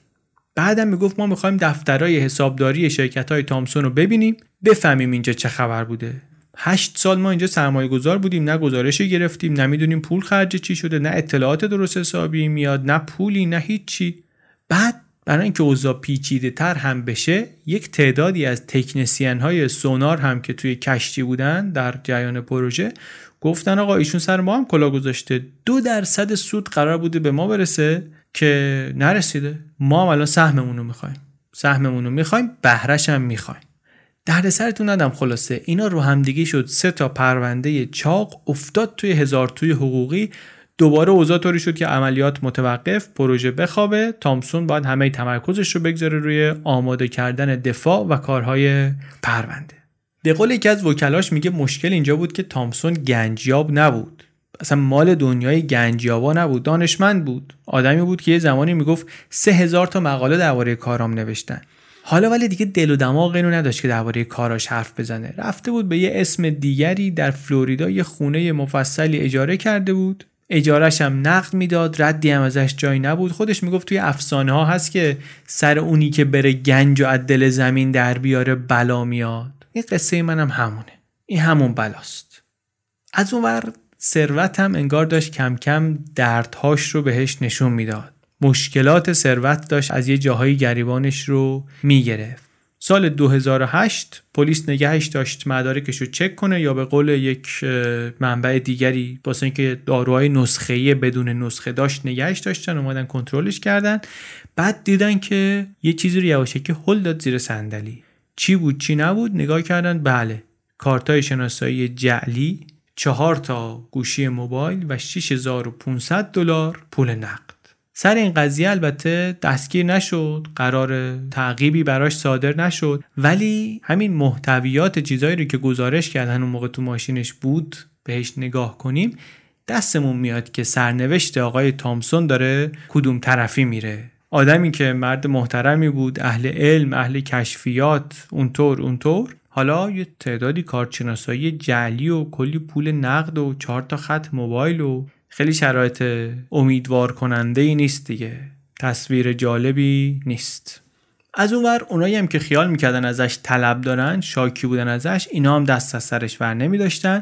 بعدم می‌گفت ما می‌خوایم دفترهای حسابداری شرکت های تامسون رو ببینیم بفهمیم اینجا چه خبر بوده. هشت سال ما اینجا سرمایه گذار بودیم نه گزارشی گرفتیم نمی‌دونیم پول خرج چی شده نه اطلاعات درست حسابی میاد نه پولی نه هیچی. بعد برای اینکه اوضاع پیچیده تر هم بشه یک تعدادی از تکنسین های سونار هم که توی کشتی بودن در جریان پروژه گفتن آقا ایشون سر ما هم کلا گذاشته. دو درصد سود قرار بوده به ما برسه که نرسیده. ما هم الان سهممون رو می‌خوایم. سهممون رو می‌خوایم بهرش هم می‌خوایم. درد سرتون ندم خلاصه. اینا رو همدیگه شد سه تا پرونده چاق افتاد توی هزار توی حقوقی. دوباره اوضاع طوری شد که عملیات متوقف پروژه بخوابه. تامسون باید همه تمرکزش رو بگذاره روی آماده کردن دفاع و کارهای پرونده. به قول یکی از وکلاش میگه مشکل اینجا بود که تامسون گنجیاب نبود. اصلا مال دنیای گنجیابا نبود. دانشمند بود. آدمی بود که یه زمانی می‌گفت سه هزار تا مقاله درباره کارام نوشتن. حالا ولی دیگه دل و دماغ اینو نداشت که درباره کاراش حرف بزنه. رفته بود به یه اسم دیگری در فلوریدا یه خونه مفصلی اجاره کرده بود. اجارش هم نقد می‌داد ردی هم ازش جایی نبود. خودش می‌گفت توی افسانه ها هست که سر اونی که بره گنج و از زمین در بیاره بلا میاد. این قصه منم همونه. این همون بلاست. از اون ور ثروت هم انگار داشت کم کم دردهاش رو بهش نشون می‌داد. مشکلات ثروت داشت از یه جاهای گریبانش رو می‌گرفت. سال 2008 پلیس نگهش داشت مدارکش رو چک کنه یا به قول یک منبع دیگری واسه اینکه داروهای نسخه‌ای بدون نسخه داشت نگهش داشتن اومدن کنترلش کردن. بعد دیدن که یه چیزی رو یواشکی هل داد زیر صندلی. چی بود چی نبود؟ نگاه کردن بله کارتای شناسایی جعلی چهار تا گوشی موبایل و 6500 دلار پول نقد. سر این قضیه البته دستگیر نشد قرار تعقیبی براش صادر نشد. ولی همین محتویات چیزایی رو که گزارش کردن اون موقع تو ماشینش بود بهش نگاه کنیم دستمون میاد که سرنوشت آقای تامسون داره کدوم طرفی میره. آدمی که مرد محترمی بود اهل علم اهل کشفیات اونطور اونطور. حالا یه تعدادی کارتشناسایی جعلی و کلی پول نقد و چهار تا خط موبایل و خیلی شرایط امیدوار کننده ای نیست دیگه. تصویر جالبی نیست. از اون ور اونایی هم که خیال می‌کردن ازش طلب دارن شاکی بودن ازش اینا هم دست از سرش ور نمی داشتن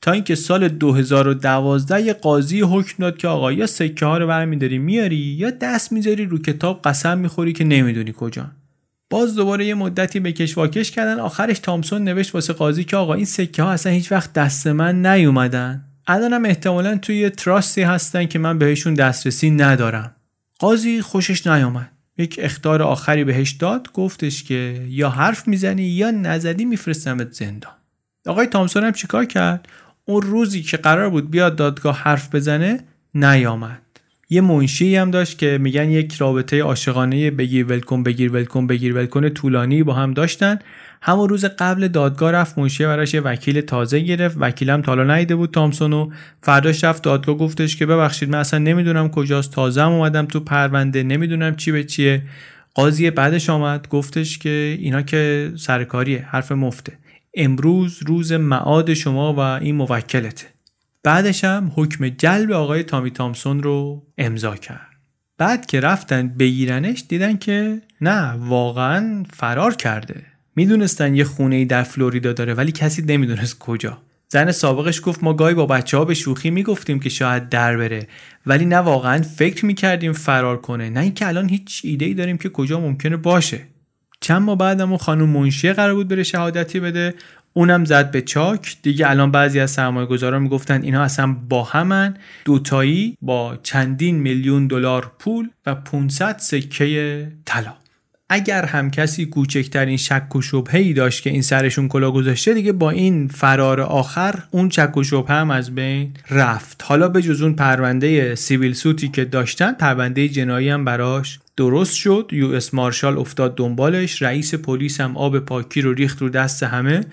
تا اینکه سال 2012 یه قاضی حکم داد که آقا یا سکه ها رو برمیداری میاری یا دست می‌ذاری رو کتاب قسم می‌خوری که نمی‌دونی کجا. باز دوباره یه مدتی به کشواکش کردن. آخرش تامسون نوشت واسه قاضی که آقا این سکه ها اصلا هیچ وقت دست من نیومدن. الانم احتمالا توی تراستی هستن که من بهشون دسترسی ندارم. قاضی خوشش نیامد. یک اختار آخری بهش داد گفتش که یا حرف می‌زنی یا نزدی میفرستمت زندان. آقای تامسون هم چیکار کرد؟ اون روزی که قرار بود بیاد دادگاه حرف بزنه نیامد. یه منشی هم داشت که میگن یک رابطه عاشقانه بگیر ولکن بگیر ولکن بگیر ولکن طولانی با هم داشتن. همون روز قبل دادگاه رفت منشی براش یه وکیل تازه گرفت. وکیلم تالا نیده بود تامسون و فرداش رفت دادگاه گفتش که ببخشید من اصلا نمی‌دونم کجاست تازه هم اومدم تو پرونده نمی‌دونم چی به چیه. قاضی بعدش آمد گفتش که اینا که سرکاریه حرف مفته. امروز روز معاد شما و این موکلته. بعدش هم حکم جلب آقای تامی تامسون رو امضا کرد. بعد که رفتن بگیرنش دیدن که نه واقعا فرار کرده. می‌دونستن یه خونه در فلوریدا داره ولی کسی نمی‌دونست کجا. زن سابقش گفت ما گاهی با بچه ها به شوخی می‌گفتیم که شاید در بره ولی نه واقعا فکر می‌کردیم فرار کنه. نه اینکه الان هیچ ایده ای داریم که کجا ممکنه باشه. چند ماه بعدم اون خانم منشیه قرار بود بره شهادتی بده. اونم زد به چاک. دیگه الان بعضی از سرمایه گذاران می‌گفتن اینا اصلا با همن. دوتایی با چندین میلیون دلار پول و 500 سکه طلا. اگر هم کسی کوچکترین شک و شبهه داشت که این سرشون کلا گذاشته دیگه با این فرار آخر اون شک و شبهه هم از بین رفت. حالا به جز اون پرونده civil suit ی که داشتن پرونده جنایی هم براش درست شد. US Marshal افتاد دنبالش. رئیس پلیس هم آب پاکی رو ریخت رو دست همه.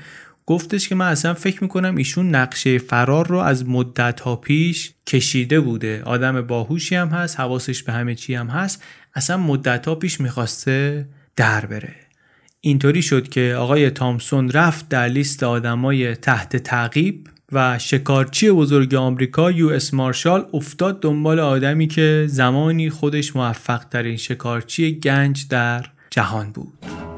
گفتش که من اصلا فکر می‌کنم ایشون نقشه فرار رو از مدت ها پیش کشیده بوده. آدم باهوشی هم هست حواسش به همه چی هم هست. اصلا مدت ها پیش می‌خواسته در بره. اینطوری شد که آقای تامسون رفت در لیست آدمای تحت تعقیب و شکارچی بزرگ آمریکا یو اس مارشال افتاد دنبال آدمی که زمانی خودش موفق ترین شکارچی گنج در جهان بود.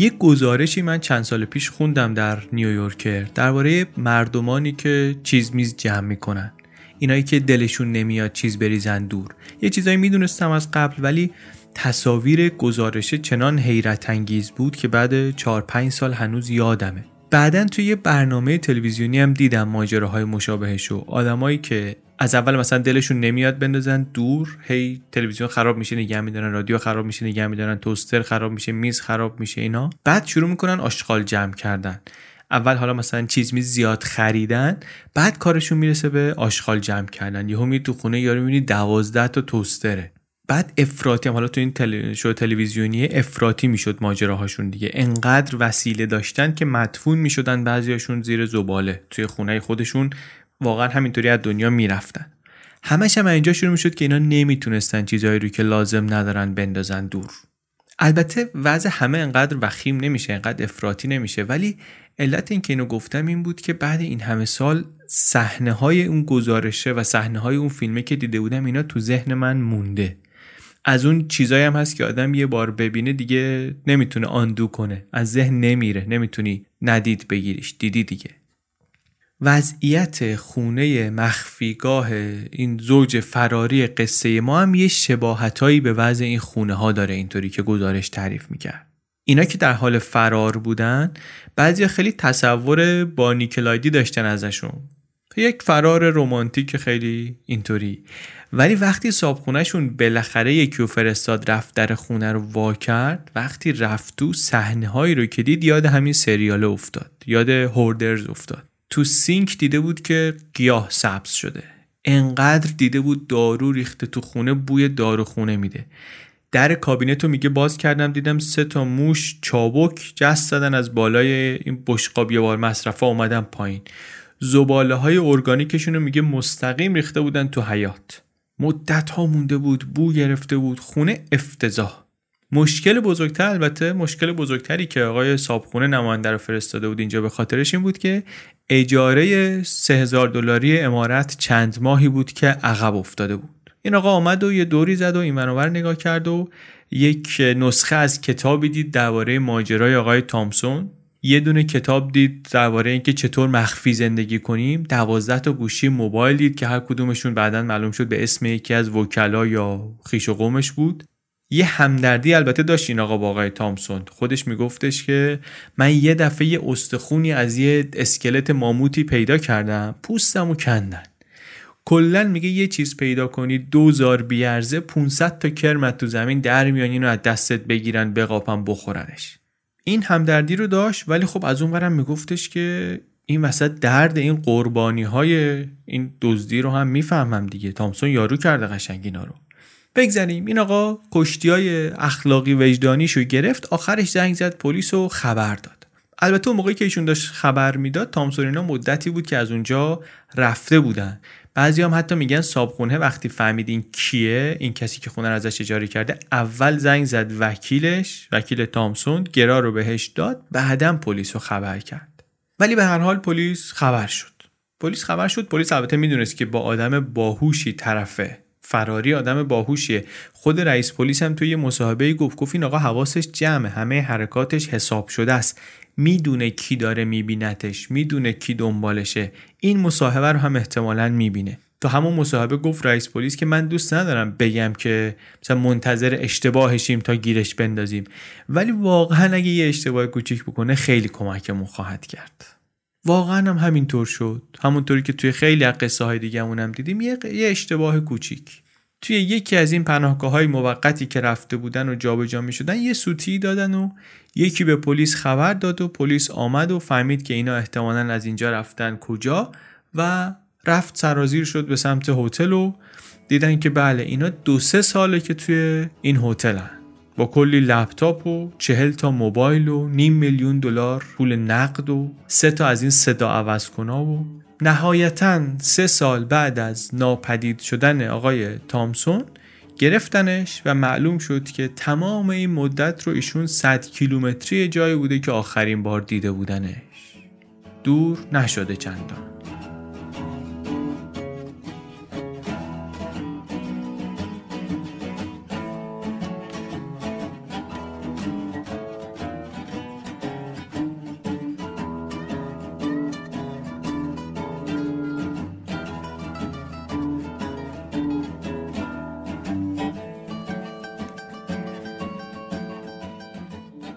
یک گزارشی من چند سال پیش خوندم در نیویورکر درباره مردمانی که چیز میز جمع می‌کنن. اینایی که دلشون نمیاد چیز بریزن دور. یه چیزایی می‌دونستم از قبل ولی تصاویر گزارشه چنان حیرت انگیز بود که بعد 4 5 سال هنوز یادمه. بعدا توی یه برنامه تلویزیونی هم دیدم ماجراهای مشابهشو آدمایی که از اول مثلا دلشون نمیاد بندازن دور هی تلویزیون خراب میشه نگه میدارن رادیو خراب میشه نگه میدارن توستر خراب میشه میز خراب میشه اینا. بعد شروع می‌کنن آشغال جمع کردن. اول حالا مثلا چیز میز زیاد خریدن بعد کارشون می‌رسه به آشغال جمع کردن. یهو می تو خونه یارو می‌بینی دوازده تا توستره. بعد افراطی هم حالا تو این تل... شو تلویزیونی افراطی می‌شد ماجراهاشون دیگه. انقدر وسیله داشتن که مدفون می‌شدن بعضیاشون زیر زباله. توی خونه خودشون واقعا همینطوری از دنیا می‌رفتن. همش هم اینجا شروع می‌شد که اینا نمی‌تونستن چیزهایی رو که لازم ندارن بندازن دور. البته وضع همه انقدر وخیم نمیشه انقدر افراطی نمیشه. ولی علت این که اینو گفتم این بود که بعد این همه سال صحنه های اون گزارشه و صحنه های اون فیلمه که دیده بودم اینا تو ذهن من مونده. از اون چیزایی هم هست که آدم یه بار ببینه دیگه نمی‌تونه آندو کنه. از ذهن نمیره نمی‌تونی ندید بگیریش دیدی دیگه. وضعیت خونه مخفیگاه این زوج فراری قصه ما هم یه شباهتایی به وضع این خونه ها داره اینطوری که گزارش تعریف می‌کرد. اینا که در حال فرار بودن بعضی خیلی تصور با نیکلایدی داشتن ازشون. یک فرار رمانتیک خیلی اینطوری. ولی وقتی صابخونهشون بالاخره یکی و فرستاد رفت در خونه رو وا کرد وقتی رفت تو صحنه هایی رو که دید یاد همین سریال افتاد یاد هوردرز افتاد. تو سینک دیده بود که گیاه سبز شده. انقدر دیده بود دارو ریخته تو خونه بوی دارو خونه میده. در کابینت رو میگه باز کردم دیدم سه تا موش چابک جست زدن از بالای این بشقاب یه بار مصرفه اومدن پایین. زباله های ارگانیکشون رو میگه مستقیم ریخته بودن تو حیات مدت ها مونده بود بو گرفته بود خونه افتضاح. مشکل بزرگتر البته مشکل بزرگتری که آقای صابخونه نماینده رو فرستاده بود اینجا به خاطرش این بود که اجاره 3000 دلاری امارت چند ماهی بود که عقب افتاده بود. این آقا آمد و یه دوری زد و این منور نگاه کرد و یک نسخه از کتابی دید درباره ماجرای آقای تامسون. یه دونه کتاب دید درباره اینکه چطور مخفی زندگی کنیم. دوازده تا گوشی موبایل دید که هر کدومشون بعدا معلوم شد به اسم یکی از وکلا یا خیش و قومش بود. یه همدردی البته داشت این آقا با آقای تامسون. خودش میگفتش که من یه دفعه یه استخونی از یه اسکلت ماموتی پیدا کردم. پوستم و کندن. کلا میگه یه چیز پیدا کنی دوزار بیارزه 500 تا کرمت تو زمین در میان اینو از دستت بگیرن بقاپن بخورنش. این همدردی رو داشت ولی خب از اون برم میگفتش که این وسط درد این قربانی های این دزدی رو هم می‌فهمم دیگه. تامسون یارو کرده قشنگ اینا رو. بگذاریم این آقا کشتی های اخلاقی وجدانیشو گرفت آخرش زنگ زد پلیس رو خبر داد. البته اون موقعی که ایشون داشت خبر می‌داد تامسون اینا مدتی بود که از اونجا رفته بودن. بعضی هم حتی میگن صابخونه وقتی فهمیدین کیه این کسی که خونه رو ازش اجاره کرده اول زنگ زد وکیلش وکیل تامسون گرا رو بهش داد بعدا پلیس رو خبر کرد. ولی به هر حال پلیس خبر شد. پلیس خبر شد پلیس البته می‌دونست که با آدم باهوشی طرفه. فراری آدم باهوشیه. خود رئیس پلیس هم توی مصاحبه گفت گفت این آقا حواسش جمعه همه حرکاتش حساب شده است. می‌دونه کی داره میبینتش می‌دونه کی دنبالشه. این مصاحبه رو هم احتمالا می‌بینه. تا همون مصاحبه گفت رئیس پلیس که من دوست ندارم بگم که مثلا منتظر اشتباهشیم تا گیرش بندازیم. ولی واقعا اگه یه اشتباه کوچیک بکنه خیلی کمکمون خواهد کرد. واقعا هم همینطور شد. همونطوری که توی خیلی از قصه های دیگه هم دیدیم یه, اشتباه کوچیک. توی یکی از این پناهگاه های موقتی که رفته بودن و جابجا می شدن یه سوتی دادن و یکی به پلیس خبر داد و پلیس آمد و فهمید که اینا احتمالا از اینجا رفتن کجا و رفت سرازیر شد به سمت هتل و دیدن که بله اینا دو سه ساله که توی این هتلن. با کلی لپتاپ و چهل تا موبایل و نیم میلیون دلار پول نقد و سه تا از این صدا عوض کنا و نهایتا سه سال بعد از ناپدید شدن آقای تامسون گرفتنش و معلوم شد که تمام این مدت رو ایشون 100 کیلومتری جایی بوده که آخرین بار دیده بودنش. دور نشده چندان.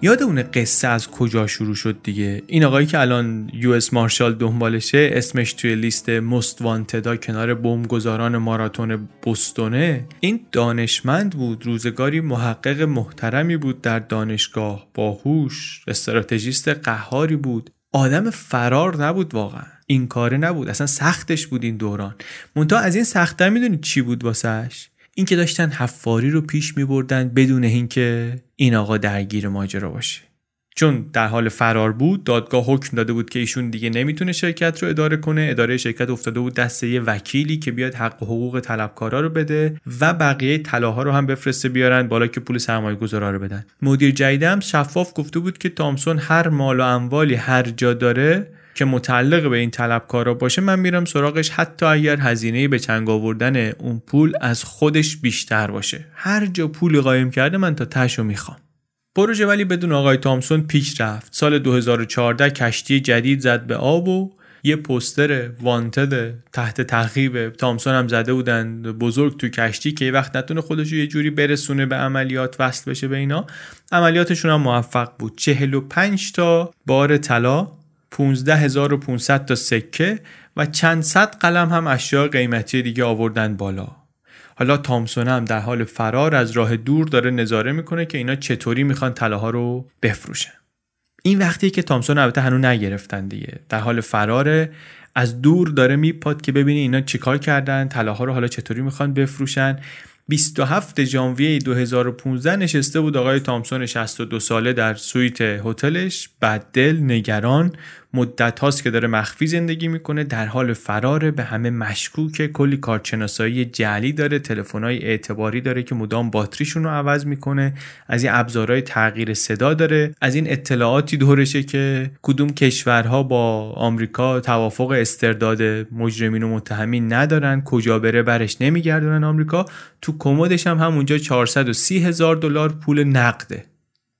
یاد اون قصه از کجا شروع شد دیگه؟ این آقایی که الان یو اس مارشال دنبالشه اسمش توی لیست مست وانتدا کنار بمبگذاران ماراتون بوستونه. این دانشمند بود روزگاری محقق محترمی بود در دانشگاه. باهوش استراتژیست قهاری بود. آدم فرار نبود واقعا. این کاره نبود. اصلا سختش بود این دوران. منتها از این سختتر می‌دونید چی بود واسهش اینکه داشتن حفاری رو پیش می بردن بدون اینکه این آقا درگیر ماجرا باشه. چون در حال فرار بود دادگاه حکم داده بود که ایشون دیگه نمی‌تونه شرکت رو اداره کنه. اداره شرکت افتاده بود دست یه وکیلی که بیاد حق و حقوق طلبکارا رو بده و بقیه طلاها رو هم بفرسته بیارن بالا که پول سرمایه گذارا رو بدن. مدیر جدیدم شفاف گفته بود که تامسون هر مال و اموالی هر جا داره که متعلق به این طلبکارا باشه من میرم سراغش حتی اگر هزینه به چنگ آوردن اون پول از خودش بیشتر باشه. هر جا پول قایم کرده من تا تشو می‌خوام. پروژه ولی بدون آقای تامسون پیش رفت. سال 2014 کشتی جدید زد به آب و یه پستر وانتد تحت تعقیب تامسون هم زده بودن. بزرگ تو کشتی که یه وقت نتونه خودش یه جوری برسونه به عملیات وصل بشه به اینا. عملیاتشون هم موفق بود. 45 تا بار طلا 15500 تا سکه و چند صد قلم هم اشیاء قیمتی دیگه آوردن بالا. حالا تامسون هم در حال فرار از راه دور داره نظاره می‌کنه که اینا چطوری می‌خوان طلاها رو بفروشن. این وقتی که تامسون البته هنوز نگرفتن دیگه. در حال فراره از دور داره میپاد که ببینی اینا چیکار کردن طلاها رو حالا چطوری می‌خوان بفروشن. 27 ژانویه 2015 نشسته بود آقای تامسون 62 ساله در سویت هتلش. بددل نگران مدت هاست که داره مخفی زندگی می‌کنه در حال فراره به همه مشکوکه. کلی کارشناسایی جعلی داره تلفن‌های اعتباری داره که مدام باتریشون رو عوض می‌کنه. از این ابزارهای تغییر صدا داره. از این اطلاعاتی دورشه که کدوم کشورها با آمریکا توافق استرداد مجرمین و متهمین ندارن. کجا بره برش نمیگردونن آمریکا. تو کمدش هم همونجا 430 هزار دلار پول نقده.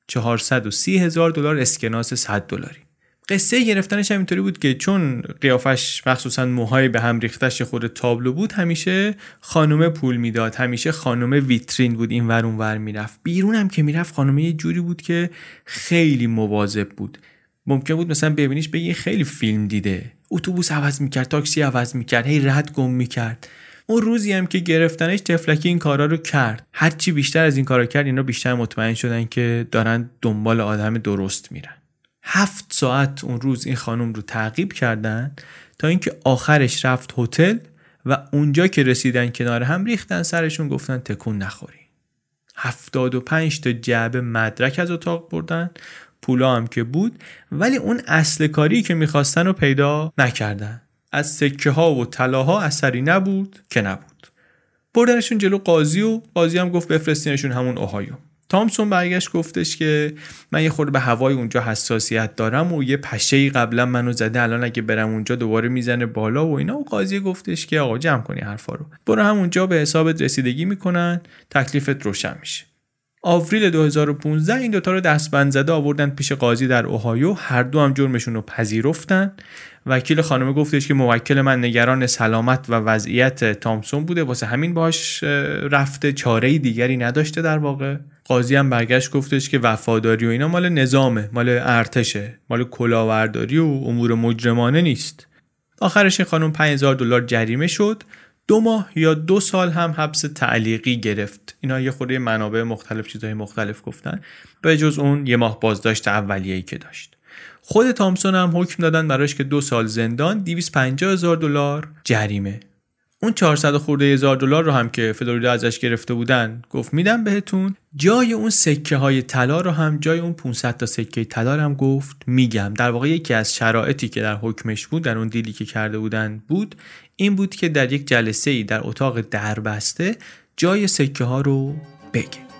430 هزار دلار اسکناس 100 دلاری. قصه گرفتنش هم اینطوری بود که چون قیافش مخصوصا موهای به هم ریختش خود تابلو بود همیشه خانومه پول می‌داد همیشه خانومه ویترین بود این ور اون ور می‌رفت. بیرون هم که می‌رفت خانومه یه جوری بود که خیلی مواظب بود. ممکن بود مثلا ببینیش بگی خیلی فیلم دیده. اتوبوس عوض می‌کرد تاکسی عوض می‌کرد هی رد گم می‌کرد. اون روزی هم که گرفتنش تفلکی این کارا رو کرد. هرچی بیشتر از این کارا کرد اینا بیشتر مطمئن شدن که دارن دنبال آدم درست میرن. هفت ساعت اون روز این خانم رو تعقیب کردن تا اینکه آخرش رفت هتل و اونجا که رسیدن کنار هم ریختن سرشون گفتن تکون نخوری. هفتاد و پنج تا جعبه مدرک از اتاق بردن. پولا هم که بود ولی اون اصل کاری که می‌خواستن رو پیدا نکردن. از سکه ها و طلاها اثری نبود که نبود. بردنشون جلو قاضی و قاضی هم گفت بفرستینشون همون اوهایو. تامسون برگشت گفتش که من یه خورده به هوای اونجا حساسیت دارم و یه پشه ای قبلا منو زده الان اگه برم اونجا دوباره می‌زنه بالا و اینا. و قاضی گفتش که آقا جمع کنی حرفا رو. برو همونجا به حسابت رسیدگی می‌کنن تکلیفت روشن میشه. آوریل 2015 این دوتا رو دستبند زده آوردن پیش قاضی در اوهایو. هر دو هم جرمشون رو پذیرفتن. وکیل خانم گفتش که موکل من نگران سلامت و وضعیت تامسون بوده. واسه همین باش رفته چاره دیگری نداشته در واقع. قاضی هم برگشت گفتش که وفاداری و اینا مال نظامه مال ارتشه مال کلاورداری و امور مجرمانه نیست. آخرش این خانم 5000 دلار جریمه شد. دو ماه یا دو سال هم حبس تعلیقی گرفت. اینا یه خورده منابع مختلف چیزهای مختلف گفتن. به جز اون یه ماه بازداشت اولیه‌ای که داشت. خود تامسون هم حکم دادن براش که دو سال زندان 250 هزار دلار جریمه. اون 400 خورده هزار دلار رو هم که فلوریدا ازش گرفته بودن گفت میدم بهتون. جای اون سکه های طلا رو هم جای اون 500 تا سکه طلا هم گفت میگم. در واقع یکی از شرایطی که در حکمش بود در اون دیلی که کرده بودن بود این بود که در یک جلسه ای در اتاق دربسته جای سکه ها رو بگه.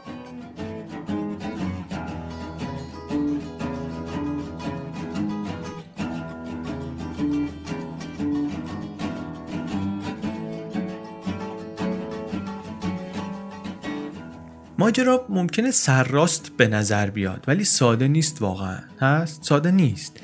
ماجرا ممکنه سرراست به نظر بیاد ولی ساده نیست واقعا. هست ساده نیست.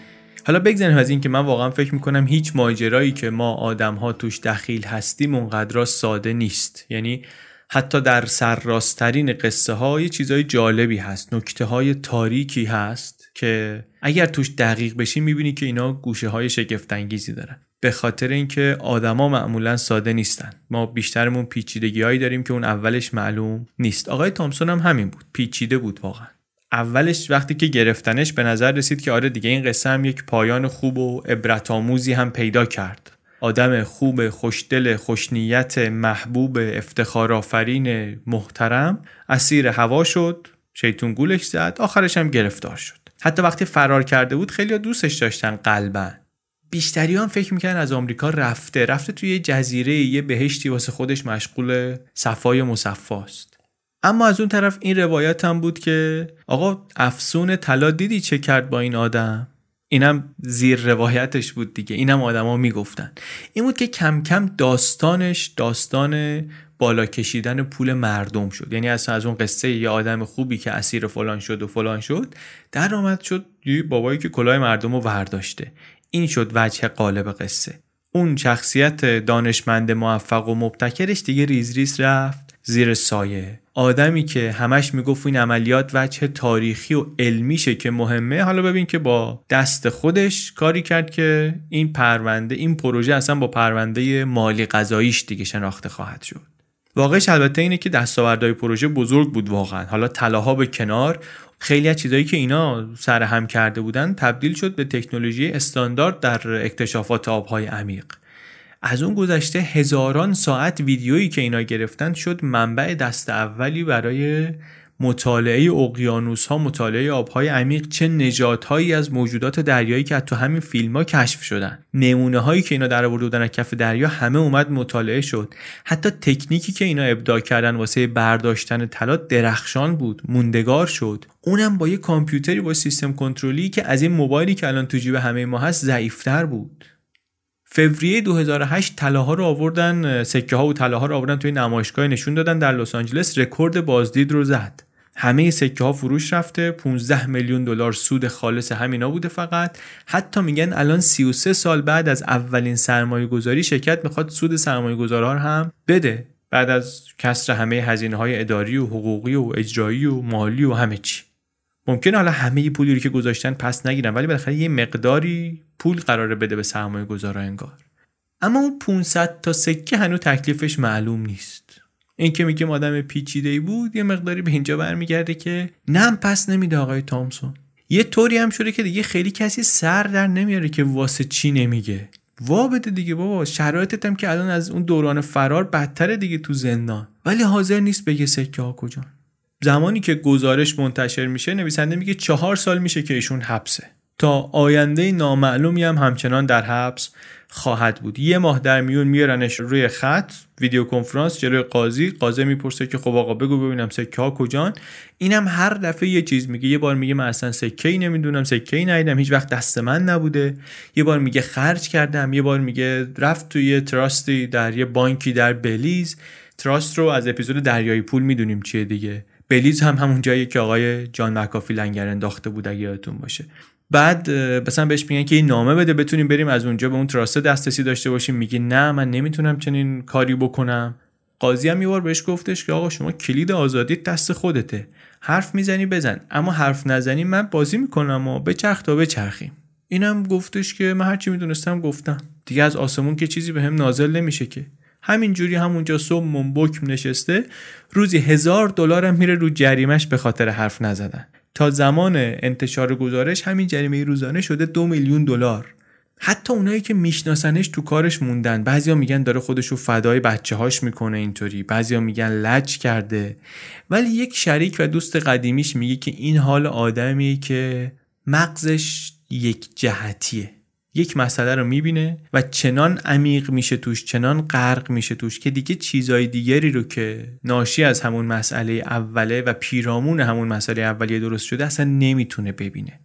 حالا بگذاریم از این که من واقعا فکر می‌کنم هیچ ماجرایی که ما آدم ها توش دخیل هستیم اونقدر ساده نیست. یعنی حتی در سرراستترین قصه های چیزهای جالبی هست نکته های تاریکی هست که اگر توش دقیق بشی می‌بینی که اینا گوشه های شگفتانگیزی دارن. به خاطر اینکه آدما معمولا ساده نیستن. ما بیشترمون پیچیدگی هایی داریم که اون اولش معلوم نیست. آقای تامسون هم همین بود. پیچیده بود واقعا. اولش وقتی که گرفتنش به نظر رسید که آره دیگه این قصه هم یک پایان خوب و عبرت آموزی هم پیدا کرد. آدم خوب خوشدل خوشنیت محبوب افتخار آفرین محترم اسیر هوا شد شیطون گولش زد آخرش هم گرفتار شد. حتی وقتی فرار کرده بود خیلی دوستش داشتن قلبا. بیشتری هم فکر می‌کنن از آمریکا رفته. رفته توی یه جزیره یه بهشتی واسه خودش مشغول صفای مصفاست اما از اون طرف این روایت هم بود که آقا افسون طلا دیدی چه کرد با این آدم؟ اینم زیر روایتش بود دیگه. اینم آدما می‌گفتن. این بود که کم کم داستانش داستان بالا کشیدن پول مردم شد. یعنی اصلا از اون قصه یه آدم خوبی که اسیر فلان شد و فلان شد در آمد شد بابایی که کلاه مردم رو ورداشته. این شد وجه قالب قصه. اون شخصیت دانشمند موفق و مبتکرش دیگه ریز ریز رفت زیر سایه. آدمی که همش می‌گفت این عملیات وجه تاریخی و علمیشه که مهمه. حالا ببین که با دست خودش کاری کرد که این پرونده این پروژه اصلا با پرونده مالی قضاییش دیگه شناخته خواهد شد. واقعش البته اینه که دستاوردهای پروژه بزرگ بود واقعا. حالا طلاها به کنار خیلی از چیزهایی که اینا سر هم کرده بودن تبدیل شد به تکنولوژی استاندارد در اکتشافات آبهای عمیق. از اون گذشته هزاران ساعت ویدیویی که اینا گرفتن شد منبع دست اولی برای مطالعه اقیانوس ها مطالعه آبهای عمیق چه نجات هایی از موجودات دریایی که تو همین فیلم ها کشف شدن. نمونه هایی که اینا در آورده بودن از کف دریا همه اومد مطالعه شد. حتی تکنیکی که اینا ابداع کردن واسه برداشتن طلا درخشان بود موندگار شد. اونم با یه کامپیوتری با سیستم کنترلی که از این موبایلی که الان تو جیب همه ما هست ضعیفتر بود. فوریه 2008 طلاها رو آوردن سکه ها و طلاها رو آوردن توی نمایشگاه نشون دادن در لس آنجلس رکورد بازدید رو زد. همه سکه ها فروش رفته. 15 میلیون دلار سود خالص همینا بوده فقط. حتی میگن الان 33 سال بعد از اولین سرمایه گذاری شرکت می‌خواد سود سرمایه گذاران هم بده. بعد از کسر همه هزینه های اداری و حقوقی و اجرایی و مالی و همه چی. ممکن حالا همه پولی رو که گذاشتن پس نگیرن ولی بالاخره یه مقداری پول قراره بده به سرمایه گذارا انگار. اما اون 500 تا سکه هنوز تکلیفش معلوم نیست. این که میگه آدم پیچیده ای بود یه مقداری به اینجا برمیگرده که نم پس نمیده آقای تامسون. یه طوری هم شده که دیگه خیلی کسی سر در نمیاره که واسه چی نمیگه. وا بده دیگه بابا شرایطت هم که الان از اون دوران فرار بدتره دیگه تو زندان. ولی حاضر نیست بگه سکه ها کجا. زمانی که گزارش منتشر میشه نویسنده میگه چهار سال میشه که ایشون حبسه. تا آینده نامعلومی هم همچنان در حبس. خواهد بود. یه ماه در میون میارنش روی خط ویدیو کنفرانس جلوی قاضی. قاضی می‌پرسه که خب آقا بگو ببینم سکه ها کجان. اینم هر دفعه یه چیز میگه. یه بار میگه من اصلا سکه ای نمی‌دونم سکه ای ندیدم. هیچ وقت دست من نبوده. یه بار میگه خرج کردم. یه بار میگه رفت توی تراستی در یه بانکی در بلیز. تراست رو از اپیزود دریای پول می‌دونیم چیه دیگه. بلیز هم همون جایی که آقای جان مکافی لنگر انداخته بود اگه یادتون باشه. بعد مثلا بهش میگن که این نامه بده بتونیم بریم از اونجا به اون تراسه دسترسی داشته باشیم. میگه نه من نمی‌تونم چنین کاری بکنم. قاضی هم یه بهش گفتش که آقا شما کلید آزادی دست خودته. حرف می‌زنی بزن. اما حرف نزنی من بازی می‌کنم و بچرخ تا بچرخیم. اینم گفتش که من هرچی می‌دونستم گفتم. دیگه از آسمون که چیزی به هم نازل نمیشه که. همینجوری همونجا صم بکم نشسته روزی هزار دلار میره رو جریمش به خاطر حرف نزدن. تا زمان انتشار گزارش همین جریمه روزانه شده دو میلیون دلار. حتی اونایی که میشناسنش تو کارش موندن. بعضیا میگن داره خودشو فدای بچه هاش می‌کنه اینطوری. بعضیا میگن لج کرده. ولی یک شریک و دوست قدیمیش میگه که این حال آدمیه که مغزش یک جهتیه. یک مسئله رو می‌بینه و چنان عمیق میشه توش چنان غرق میشه توش که دیگه چیزای دیگری رو که ناشی از همون مسئله اوله و پیرامون همون مسئله اولیه درست شده اصلا نمی‌تونه ببینه.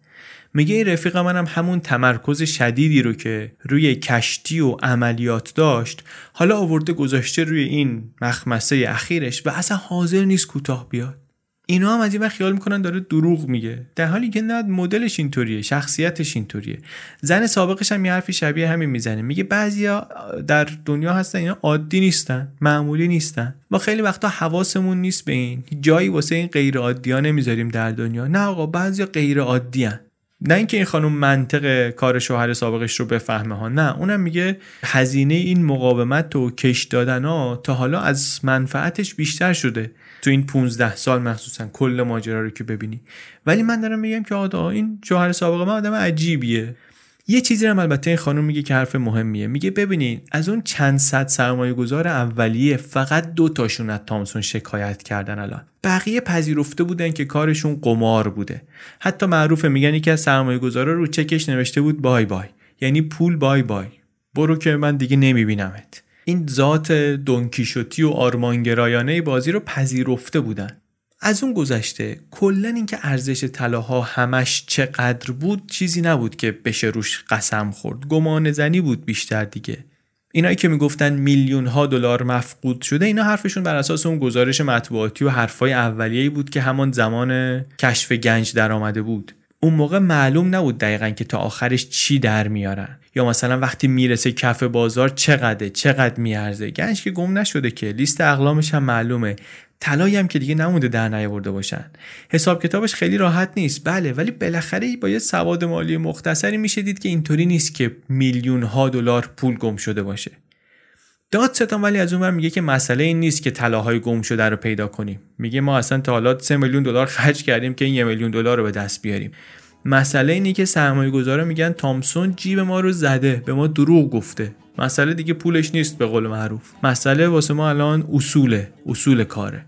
میگه این رفیق منم هم همون تمرکز شدیدی رو که روی کشتی و عملیات داشت حالا آورده گذاشته روی این مخمسه اخیرش و اصلا حاضر نیست کوتاه بیاد. اینا هم از این خیال می‌کنن داره دروغ میگه. در حالی که نه مدلش اینطوریه شخصیتش اینطوریه. زن سابقش هم یه حرفی شبیه همین می‌زنه. میگه بعضیا در دنیا هستن اینا عادی نیستن معمولی نیستن. ما خیلی وقتا حواسمون نیست به این. جایی واسه این غیر عادی ها نمی‌ذاریم در دنیا. نه آقا بعضیا غیر عادی هن. نه اینکه این خانم منطق کار شوهر سابقش رو بفهمه ها. نه اونم میگه هزینه این مقاومت و کش دادن ها تا حالا از منفعتش بیشتر شده. تو این 15 سال مخصوصا کل ماجرا رو که ببینی. ولی من دارم میگم که آدا این شوهر سابق من آدم عجیبیه. یه چیزی هم البته این خانم میگه که حرف مهمیه. میگه ببینید از اون چند صد سرمایه گذار اولیه فقط دو تاشون از تامسون شکایت کردن الان. بقیه پذیرفته بودن که کارشون قمار بوده. حتی معروفه میگن یکی از سرمایه گذارا رو چکش نوشته بود بای بای. یعنی پول بای بای. برو که من دیگه نمیبینمت. این ذات دونکیشوتی و آرمانگرایانه بازی رو پذیرفته بودن. از اون گذشته کلا اینکه ارزش طلاها همش چقدر بود چیزی نبود که بشه روش قسم خورد. گمان زنی بود بیشتر دیگه. اینایی که می‌گفتن میلیون ها دلار مفقود شده اینا حرفشون بر اساس اون گزارش مطبوعاتی و حرفای اولیه‌ای بود که همان زمان کشف گنج در آمده بود. اون موقع معلوم نبود دقیقا که تا آخرش چی در میارن. یا مثلا وقتی می‌رسه کف بازار چقدره چقدر میارزه. گنج که گم نشده که لیست اقلامش هم معلومه. طلایی هم که دیگه نمونده در نیاورده باشن. حساب کتابش خیلی راحت نیست. بله ولی بالاخره با یه سواد مالی مختصری میشه دید که اینطوری نیست که میلیون ها دلار پول گم شده باشه. دادستان ولی از اون میگه که مسئله این نیست که طلاهای گم شده رو پیدا کنیم. میگه ما اصلا تا حالا 3 میلیون دلار خرج کردیم که این یه میلیون دلار رو به دست بیاریم. مسئله اینه که سرمایه گذارا میگن تامسون جیب ما رو زده به ما دروغ گفته. مسئله دیگه پولش نیست به قول معروف. مسئله واسه ما الان اصوله اصول کاره.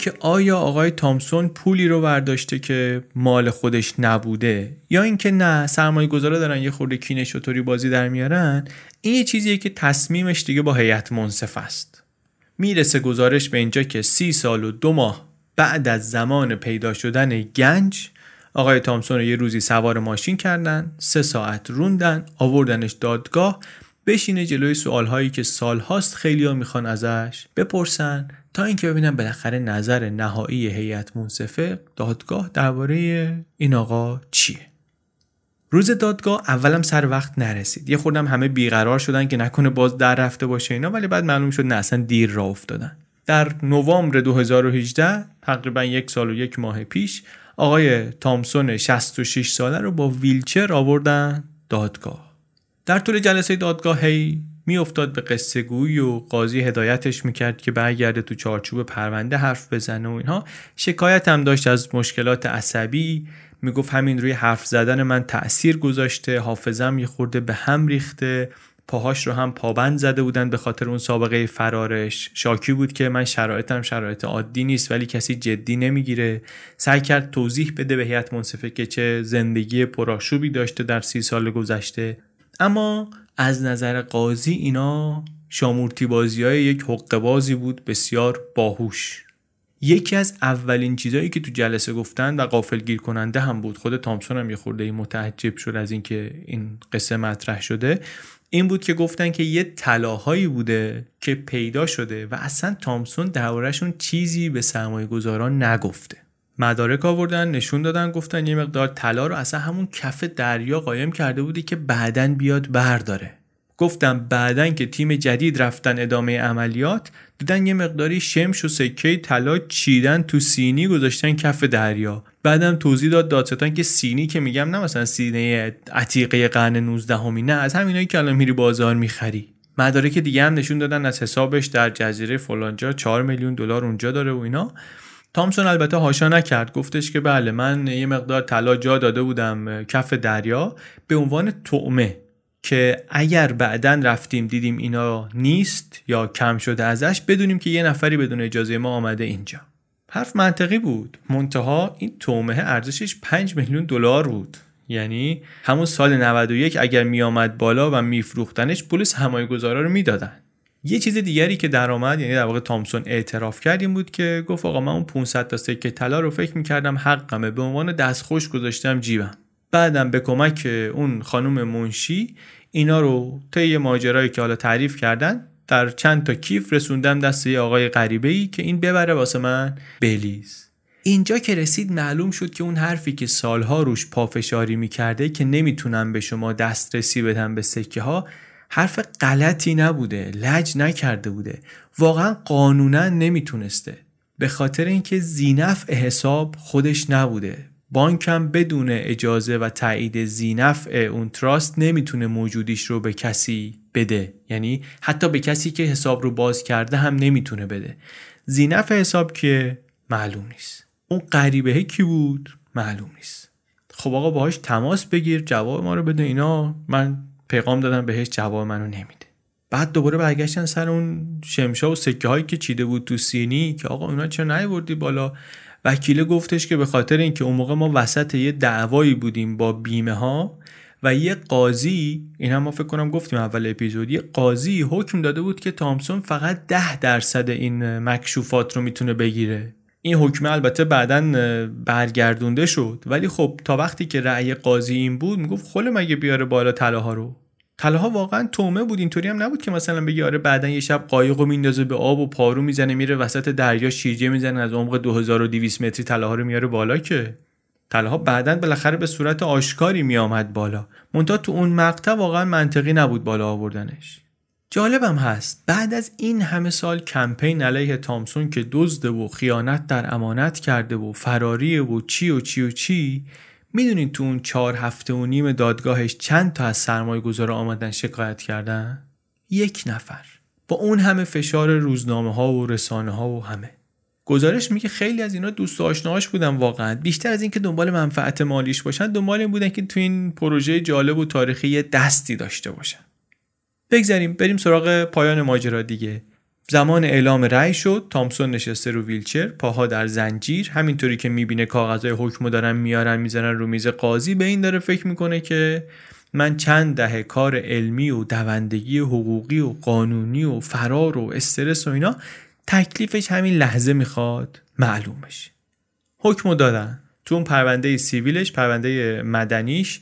اینکه آیا آقای تامسون پولی رو برداشته که مال خودش نبوده یا اینکه نه سرمایه گذاره دارن یه خورده کینه شطوری بازی در میارن این یه چیزیه که تصمیمش دیگه با هیئت منصف است. می‌رسه گزارش به اینجا که سی سال و دو ماه بعد از زمان پیدا شدن گنج آقای تامسون رو یه روزی سوار ماشین کردن سه ساعت روندن آوردنش دادگاه بشینه جلوی سوالهایی که سالهاست خیلی ها می‌خوان ازش بپرسن تا اینکه ببینن بالاخره نظر نهایی هیئت منصفه دادگاه درباره این آقا چیه. روز دادگاه اولم سر وقت نرسید. یه خوردم همه بیقرار شدن که نکنه باز در رفته باشه اینا ولی بعد معلوم شد نه اصلا دیر را افتادن. در نوامبر 2018 تقریبا یک سال و یک ماه پیش آقای تامسون 66 ساله رو با ویلچر آوردن دادگاه. در طول جلسه دادگاه هی میافتاد به قصه گویی و قاضی هدایتش می‌کرد که برگرده تو چارچوب پرونده حرف بزنه و اینها. شکایت هم داشت از مشکلات عصبی. می‌گفت همین روی حرف زدن من تأثیر گذاشته. حافظم یه خورده به هم ریخته. پاهاش رو هم پابند زده بودن به خاطر اون سابقه فرارش. شاکی بود که من شرایطم شرایط عادی نیست ولی کسی جدی نمی‌گیره. سعی کرد توضیح بده به هیئت منصفه که چه زندگی پرآشوبی داشته در سی سال گذشته. اما از نظر قاضی اینا شامورتی بازی های یک حقه بازی بود بسیار باهوش. یکی از اولین چیزهایی که تو جلسه گفتن و قافل گیر کننده هم بود خود تامسون هم یه خورده متعجب شد از اینکه این قصه مطرح شده این بود که گفتن که یه طلاهایی بوده که پیدا شده و اصلا تامسون دربارهشون چیزی به سرمایه گذاران نگفته. مدارک آوردن نشون دادن گفتن یه مقدار طلا رو اصلا همون کف دریا قایم کرده بودی که بعدا بیاد برداره. گفتم بعدا که تیم جدید رفتن ادامه عملیات دیدن یه مقداری شمش و سکه طلا چیدن تو سینی گذاشتن کف دریا. بعدم توضیح داد دادستان که سینی که میگم نه مثلا سینه عتیقه قرن 19 همی نه از همینایی که الان میری بازار می‌خری. مدارک دیگه هم نشون دادن از حسابش در جزیره فلانجا 4 میلیون دلار اونجا داره و اینا. تامسون البته هاشا نکرد. گفتش که بله من یه مقدار طلا جا داده بودم کف دریا به عنوان طعمه که اگر بعدا رفتیم دیدیم اینا نیست یا کم شده ازش بدونیم که یه نفری بدون اجازه ما آمده اینجا. حرف منطقی بود. منتها این تومه ارزشش 5 میلیون دلار بود. یعنی همون سال 91 اگر میآمد بالا و میفروختنش پول سرمایه گذارا رو می‌دادن. یه چیز دیگری که درآمد یعنی در واقع تامسون اعتراف کرد این بود که گفت آقا من اون 500 تا سکه طلا رو فکر می‌کردم حقمه. به عنوان دستخوش گذاشتم جیبم. بعدم به کمک اون خانم منشی اینا رو طی ماجرایی که حالا تعریف کردن در چند تا کیف رسوندم دست یه آقای غریبه ای که این ببره واسه من بلیز. اینجا که رسید معلوم شد که اون حرفی که سالها روش پافشاری می‌کرده که نمی‌تونم به شما دسترسی بدم به سکه ها حرف غلطی نبوده لج نکرده بوده. واقعا قانونا نمی‌تونسته. به خاطر اینکه زینف حساب خودش نبوده. بانک هم بدون اجازه و تایید زینفع اون تراست نمی‌تونه موجودیش رو به کسی بده. یعنی حتی به کسی که حساب رو باز کرده هم نمی‌تونه بده. زینف حساب که معلوم نیست. اون غریبه کی بود؟ معلوم نیست. خب آقا باهاش تماس بگیر جواب ما رو بده اینا. من پیغام دادم بهش جواب منو نمیده. بعد دوباره برگشتن سر اون شمشا و سکه هایی که چیده بود تو سینی که آقا اونا چرا نیوردی بالا؟ وکیله گفتش که به خاطر اینکه اون موقع ما وسط یه دعوایی بودیم با بیمه ها و یه قاضی این هم ما فکر کنم گفتیم اول اپیزود یه قاضی حکم داده بود که تامسون فقط ده درصد این مکشوفات رو می‌تونه بگیره. این حکمه البته بعدا برگردونده شد. ولی خب تا وقتی که رأی قاضی این بود می‌گفت خل مگه بیاره بالا طلاها رو؟ طلاها واقعا تومه بود اینطوری هم نبود که مثلا بگی آره بعدا یه شب قایقو میندازه به آب و پارو می‌زنه میره وسط دریا شیرجه می‌زنه از عمق 2200 متری طلاها رو میاره بالا که طلاها بعدا بالاخره به صورت آشکاری میآمد بالا. مونتا تو اون مقطع واقعا منطقی نبود بالا آوردنش. جالبم هست. بعد از این همه سال کمپین علیه تامسون که دزده و خیانت در امانت کرده و فراریه و چی و چی و چی می‌دونید تو اون چهار هفته و نیم دادگاهش چند تا از سرمایه گذاره آمدن شکایت کردن؟ یک نفر. با اون همه فشار روزنامه ها و رسانه ها و همه. گزارش میگه خیلی از اینا دوست آشناهاش بودن واقعا. بیشتر از اینکه دنبال منفعت مالیش باشن دنبال این بودن که تو این پروژه جالب و تاریخی دستی داشته باشن. بگذاریم بریم سراغ پایان ماجرا دیگه. زمان اعلام رأی شد تامسون نشسته رو ویلچر پاها در زنجیر همینطوری که می‌بینه کاغذهای حکمو دارن میارن می‌زنن رو میز قاضی به این داره فکر می‌کنه که من چند دهه کار علمی و دوندگی حقوقی و قانونی و فرار و استرس و اینا تکلیفش همین لحظه می‌خواد معلوم بشه حکمو دادن. تو اون پرونده سیویلش پرونده مدنیش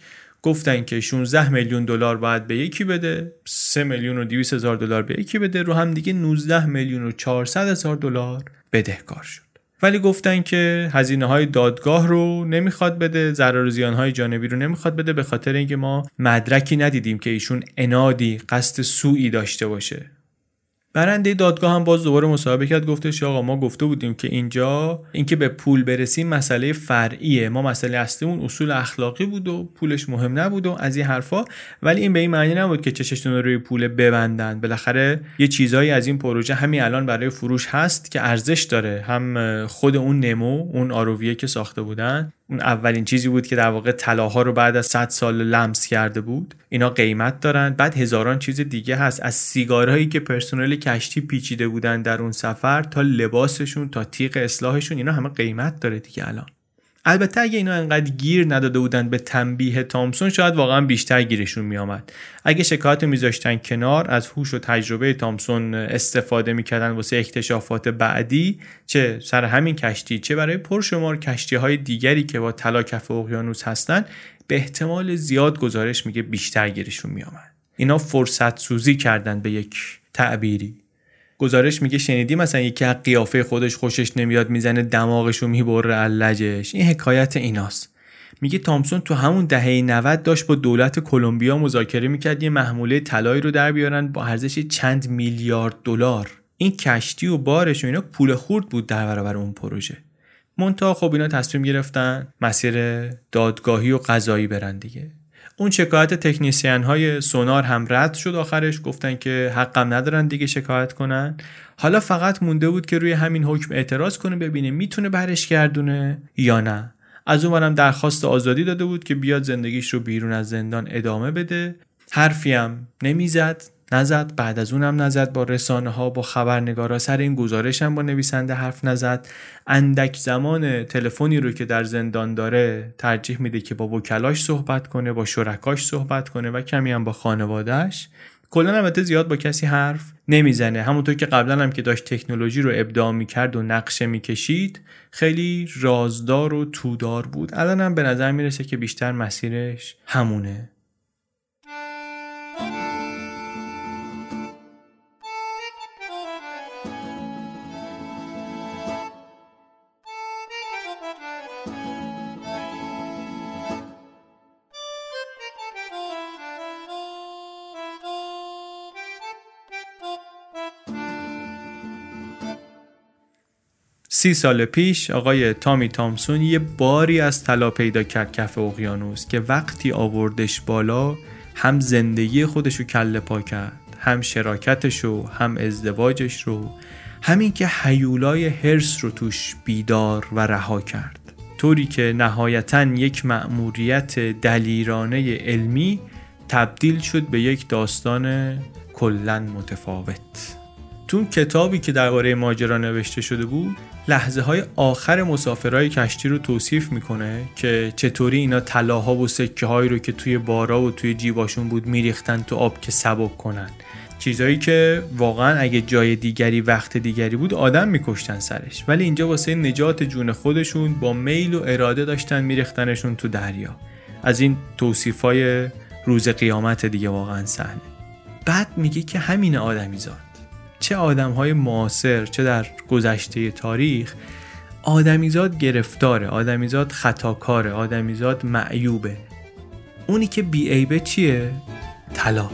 گفتن که 16 میلیون دلار باید به یکی بده 3 میلیون و 200 هزار دلار به یکی بده رو هم دیگه 19 میلیون و 400 هزار دلار بدهکار شد. ولی گفتن که هزینه های دادگاه رو نمی‌خواد بده ضرر و زیان های جانبی رو نمی‌خواد بده به خاطر اینکه ما مدرکی ندیدیم که ایشون انادی قصد سوئی داشته باشه. برنده دادگاه هم باز دوباره مصاحبه کرد گفتش آقا ما گفته بودیم که اینجا اینکه به پول برسیم مسئله فرعیه ما مسئله اصلیمون اصول اخلاقی بود و پولش مهم نبود و از این حرفا. ولی این به این معنی نبود که چششتون رو روی پول ببندن. بالاخره یه چیزایی از این پروژه همین الان برای فروش هست که ارزش داره. هم خود اون نمو اون آروویه که ساخته بودن اون اولین چیزی بود که در واقع طلاها رو بعد از 100 سال لمس کرده بود. اینا قیمت دارن. بعد هزاران چیز دیگه هست. از سیگارهایی که پرسنل کشتی پیچیده بودن در اون سفر تا لباسشون تا تیغ اصلاحشون اینا همه قیمت داره دیگه الان. البته اگه اینا انقدر گیر نداده بودن به تنبیه تامسون شاید واقعا بیشتر گیرشون میآمد. اگه شکایت میذاشتن کنار از هوش و تجربه تامسون استفاده می‌کردن واسه اکتشافات بعدی چه سر همین کشتی چه برای پرشمار کشتی های دیگری که با طلا کف اقیانوس هستن به احتمال زیاد گزارش میگه بیشتر گیرشون میآمد. اینا فرصت سوزی کردن به یک تعبیری. گزارش میگه شنیدی مثلا یکی از قیافه خودش خوشش نمیاد می‌زنه دماغشو می‌بره علجش این حکایت ایناست. میگه تامسون تو همون دهه 90 داشت با دولت کلمبیا مذاکره می‌کرد یه محموله طلایی رو در بیارن با ارزش چند میلیارد دلار. این کشتی و بارش و اینا پول خورد بود در برابر اون پروژه. منتها خب اینا تصمیم گرفتن مسیر دادگاهی و قضایی برن دیگه. اون شکایت تکنیسیان های سونار هم رد شد آخرش. گفتن که حقم ندارن دیگه شکایت کنن. حالا فقط مونده بود که روی همین حکم اعتراض کنه ببینه می‌تونه برش گردونه یا نه. از اون درخواست آزادی داده بود که بیاد زندگیش رو بیرون از زندان ادامه بده. حرفی هم نمی‌زد. نزد بعد از اونم نزد با رسانه ها با خبرنگارا. سر این گزارش هم با نویسنده حرف نزد. اندک زمان تلفنی رو که در زندان داره ترجیح میده که با وکلاش صحبت کنه با شرکاش صحبت کنه و کمی هم با خانوادهش کلا البته زیاد با کسی حرف نمی‌زنه. همونطور که قبلا هم که داشت تکنولوژی رو ابداع می‌کرد و نقشه می‌کشید خیلی رازدار و تودار بود. الان هم به نظر می‌رسه که بیشتر مسیرش همونه. سی سال پیش آقای تامی تامسون یه باری از طلا پیدا کرد کف اقیانوس که وقتی آوردش بالا هم زندگی خودشو کله پا کرد هم شراکتش رو هم ازدواجش رو همین که حیولای هرس رو توش بیدار و رها کرد. طوری که نهایتا یک مأموریت دلیرانه علمی تبدیل شد به یک داستان کلا متفاوت. تو کتابی که درباره ماجرا نوشته شده بود لحظه های آخر مسافرهای کشتی رو توصیف می‌کنه که چطوری اینا طلاها و سکه هایی رو که توی بارا و توی جیباشون بود میریختن تو آب که سبک کنن. چیزایی که واقعا اگه جای دیگری وقت دیگری بود آدم میکشتن سرش. ولی اینجا واسه نجات جون خودشون با میل و اراده داشتن میریختنشون تو دریا. از این توصیف های روز قیامت دیگه واقعا صحنه بعد میگه که همین آدمیزاد. چه آدم های معاصر چه در گذشته تاریخ آدمیزاد گرفتاره آدمیزاد خطاکاره آدمیزاد معیوبه اونی که بیعیبه چیه؟ طلا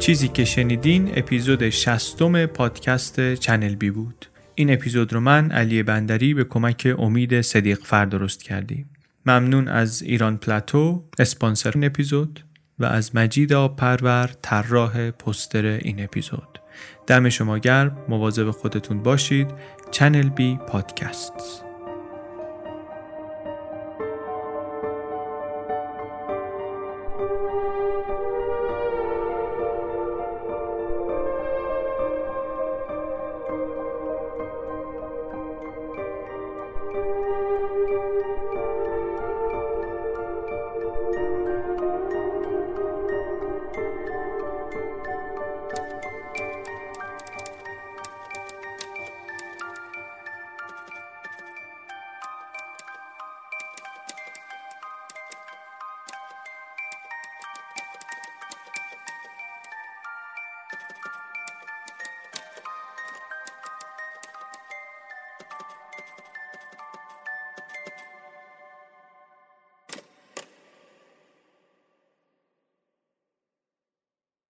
چیزی که شنیدین اپیزود شصتم پادکست چنل بی بود. این اپیزود رو من علی بندری به کمک امید صدیق فر درست کردیم. ممنون از ایران پلاتو اسپانسر این اپیزود و از مجید آب پرور طراح پستر این اپیزود. دم شما گرم مواظب خودتون باشید. چنل بی پادکست.